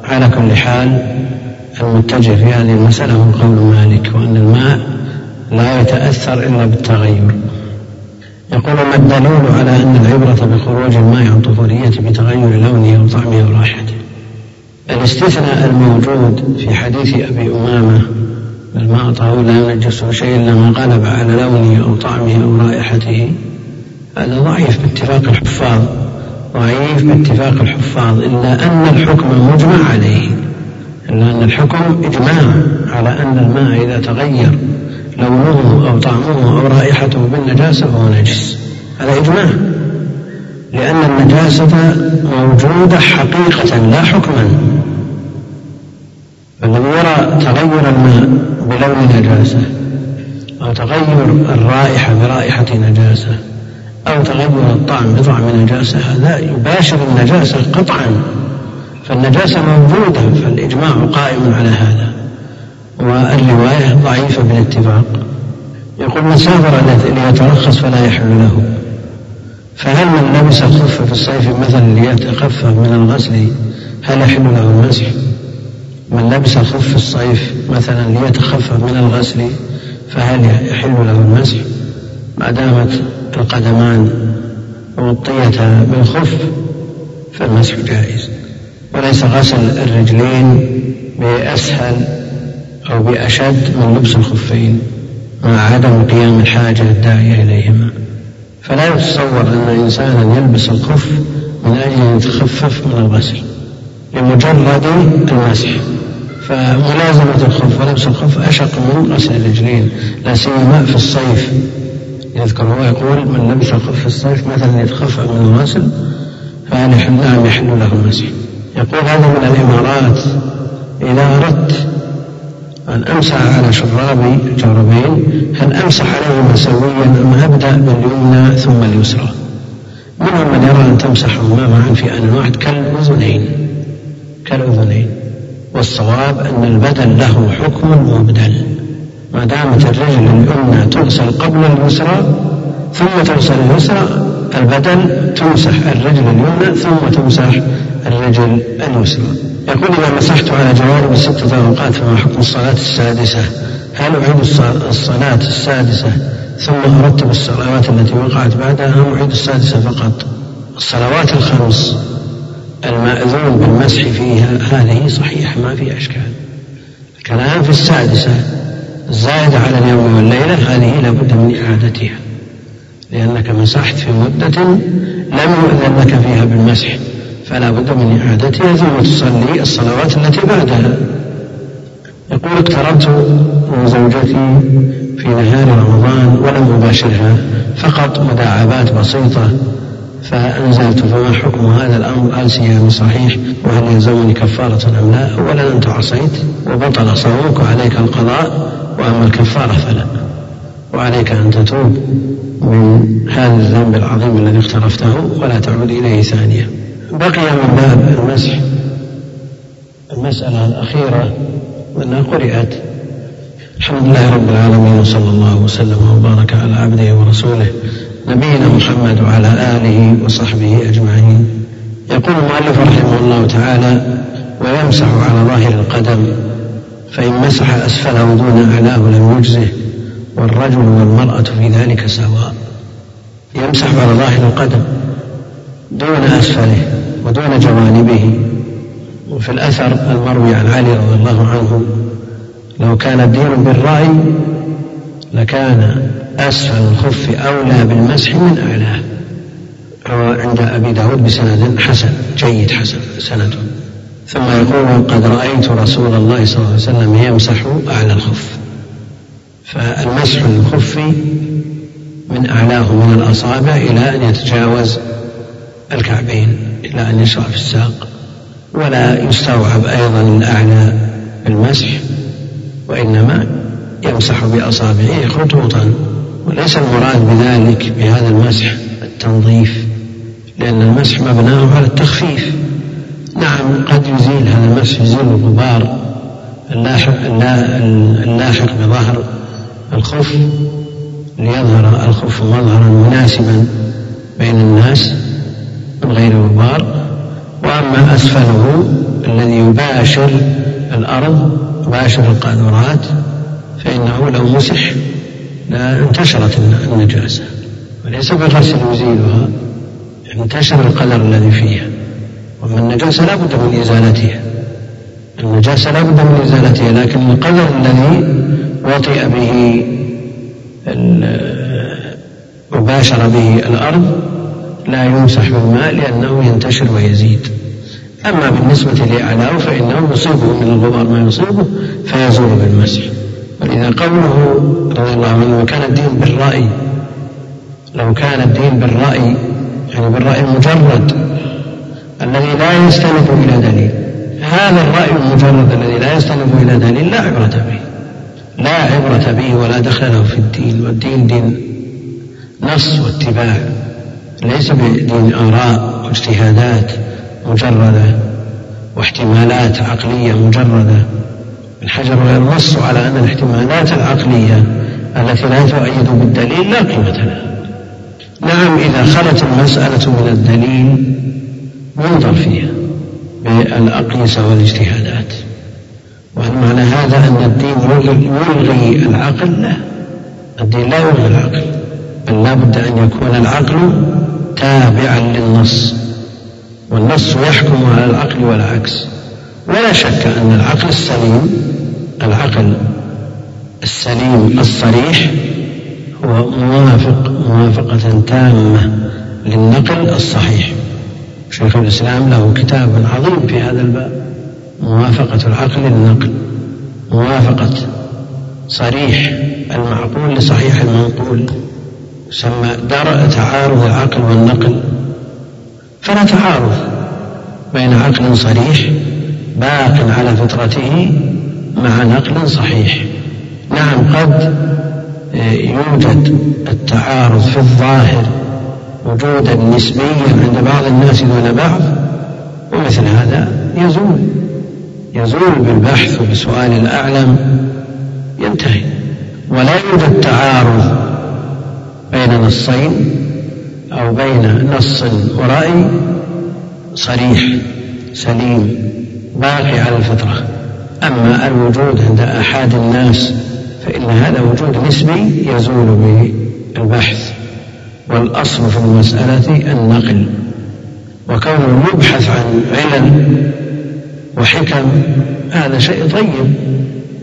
وعلى كل حال المتجه في هذه المسألة هو قول مالك وأن الماء لا يتأثر إلا بالتغير. يقول ما الدليل على أن العبرة بخروج الماء عن طفولية بتغير لونه أو طعمه أو رائحته الاستثناء الموجود في حديث أبي أمامة الماء طهور لا ينجسه شيء إلا ما غلب على لونه أو طعمه أو رائحته هذا ضعيف باتفاق الحفاظ. ضعيف باتفاق الحفاظ إلا أن الحكم مجمع عليه. إلا أن الحكم إجماع على أن الماء إذا تغير لونه أو طعمه أو رائحته بالنجاسة فهو نجس. هذا إجماع. لأن النجاسة موجودة حقيقة لا حكما. فالذي يرى تغير الماء بلون نجاسة أو تغير الرائحة برائحة نجاسة أو تغير الطعم بطعم نجاسة هذا يباشر النجاسة قطعا. فالنجاسة موجودة فالإجماع قائم على هذا. والرواية ضعيفة بالاتفاق. يقول من سافر ليترخص فلا يحل له. فهل من لبس الخف في الصيف مثلا ليتخفف من الغسل؟ هل يحل له المسح؟ من لبس الخف في الصيف مثلا ليتخفف من الغسل؟ فهل يحل له المسح؟ ما دامت القدمان مغطية بالخف فالمسح جائز. وليس غسل الرجلين بأسهل أو بأشد من لبس الخفين مع عدم قيام الحاجة الداعية إليهما. فلا يتصور أن إنسانا يلبس الخف من أجل أن يتخفف من الغسل لمجرد المسح. فملازمة الخف ولبس الخف أشق من غسل الرجلين لا سيما في الصيف. يذكر هو يقول من لبس في الصيف مثلا يتخفف من الغسل فهل يحل نعم يحل له المسح يقول هذا من الإمارات إذا أردت أن أمسح على شرابي الجوربين هل أمسح عليهما سويا أم أبدأ باليمنى ثم اليسرى؟ منهم من يرى أن تمسحهما معا في آن واحد؟ كالأذنين. كالأذنين. والصواب أن البدل له حكم مبدل. ما دامت الرجل اليمنى تغسل قبل اليسرى ثم تغسل اليسرى البدل تمسح الرجل اليمنى ثم تمسح الرجل اليسرى. يقول إذا مسحت على جوانب ستة أوقات فما حكم الصلاة السادسة؟ هل أعيد الصلاة السادسة ثم أرتب الصلوات التي وقعت بعدها أم أعيد السادسة فقط؟ الصلوات الخمس المأذون بالمسح فيها هذه صحيحة ما في أشكال. الكلام في السادسة الزائدة على اليوم والليلة هذه لابد من إعادتها لأنك مسحت في مدة لم يؤذن لك فيها بالمسح فلا بد من إعادتها ثم تصلي الصلوات التي بعدها. يقول اقتربت من زوجتي في نهار رمضان ولم أباشرها فقط مداعبات بسيطة فأنزلت فما حكم هذا الأمر؟ هل صيامي صحيح وهل يلزمني كفارة أم لا؟ أولا أنت عصيت وبطل صومك وعليك القضاء. وأما الكفارة فلا. وعليك أن تتوب من هذا الذنب العظيم الذي اقترفته ولا تعود إليه ثانية. بقي من باب المسح. المسألة الأخيرة وأنها قرئت. الحمد لله رب العالمين وصلى الله وسلم وبارك على عبده ورسوله نبينا محمد وعلى آله وصحبه أجمعين. يقول المؤلف رحمه الله تعالى ويمسح على ظاهر القدم فإن مسح أسفله دون أعلاه لم يجزه والرجل والمرأة في ذلك سواء. يمسح على ظاهر القدم دون أسفله ودون جوانبه. وفي الأثر المروي عن علي رضي الله عنه لو كان الدين بالرأي لكان أسفل الخف أولى بالمسح من أعلاه. عند أبي داود بسند حسن جيد حسن سنده. ثم يقول قد رأيت رسول الله صلى الله عليه وسلم يمسح أعلى الخف. فالمسح الخف من أعلاه من الأصابع إلى أن يتجاوز الكعبين إلى أن يشرع في الساق. ولا يستوعب أيضا الأعلى بالمسح وإنما يمسح بأصابعه خطوطا. وليس المراد بذلك بهذا المسح التنظيف لأن المسح مبناه على التخفيف. نعم قد يزيل هذا المسح يزيل الغبار اللاحق, اللاحق بظهر الخف ليظهر الخف مظهرا مناسبا بين الناس من غير غبار. وأما أسفله الذي يباشر الأرض يباشر القاذورات فإنه لو مسح لانتشرت النجاسة. وليس بالغسل يزيلها انتشر القدر الذي فيها. ومن النجاسة لا بد من إزالتها. النجاسة لا بد من إزالتها لكن القدر الذي وطئ به وباشر به الأرض لا يمسح بالماء لأنه ينتشر ويزيد. أما بالنسبة لأعلاه فإنه يصيبه من الغبار ما يصيبه فيزول بالمسح. ولذا قوله رضي الله عنه لو كان الدين بالرأي لو كان الدين بالرأي يعني بالرأي المجرد الذي لا يستند إلى دليل. هذا الرأي المجرد الذي لا يستند إلى دليل لا عبرة به. لا عبرة به ولا دخل له في الدين والدين دين نص واتباع. ليس بدين آراء واجتهادات مجردة واحتمالات عقلية مجردة. ابن حجر ينص على أن الاحتمالات العقلية التي لا تؤيد بالدليل لا قيمة لها. نعم إذا خلت المسألة من الدليل ينظر فيها بالأقيسة والاجتهادات. وهل معنى هذا أن الدين يلغي العقل لا الدين لا يلغي العقل بل لا بد أن يكون العقل تابعا للنص والنص يحكم على العقل والعكس. ولا شك أن العقل السليم العقل السليم الصريح هو موافق موافقة تامة للنقل الصحيح. شيخ الإسلام له كتاب عظيم في هذا الباب موافقة العقل للنقل موافقة صريح المعقول لصحيح المنقول يسمى درء تعارض العقل والنقل. فلا تعارض بين عقل صريح باق على فطرته مع نقل صحيح. نعم قد يوجد التعارض في الظاهر وجودا نسبيا عند بعض الناس دون بعض ومثل هذا يزول. يزول بالبحث وبسؤال الأعلم. ينتهي. ولا يوجد تعارض بين نصين أو بين نص ورأي صريح سليم باقي على الفطرة. أما الوجود عند أحد الناس فإن هذا وجود نسبي يزول بالبحث. والأصل في المسألة النقل وكونه يبحث عن علل وحكم هذا شيء طيب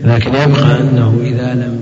لكن يبقى أنه إذا لم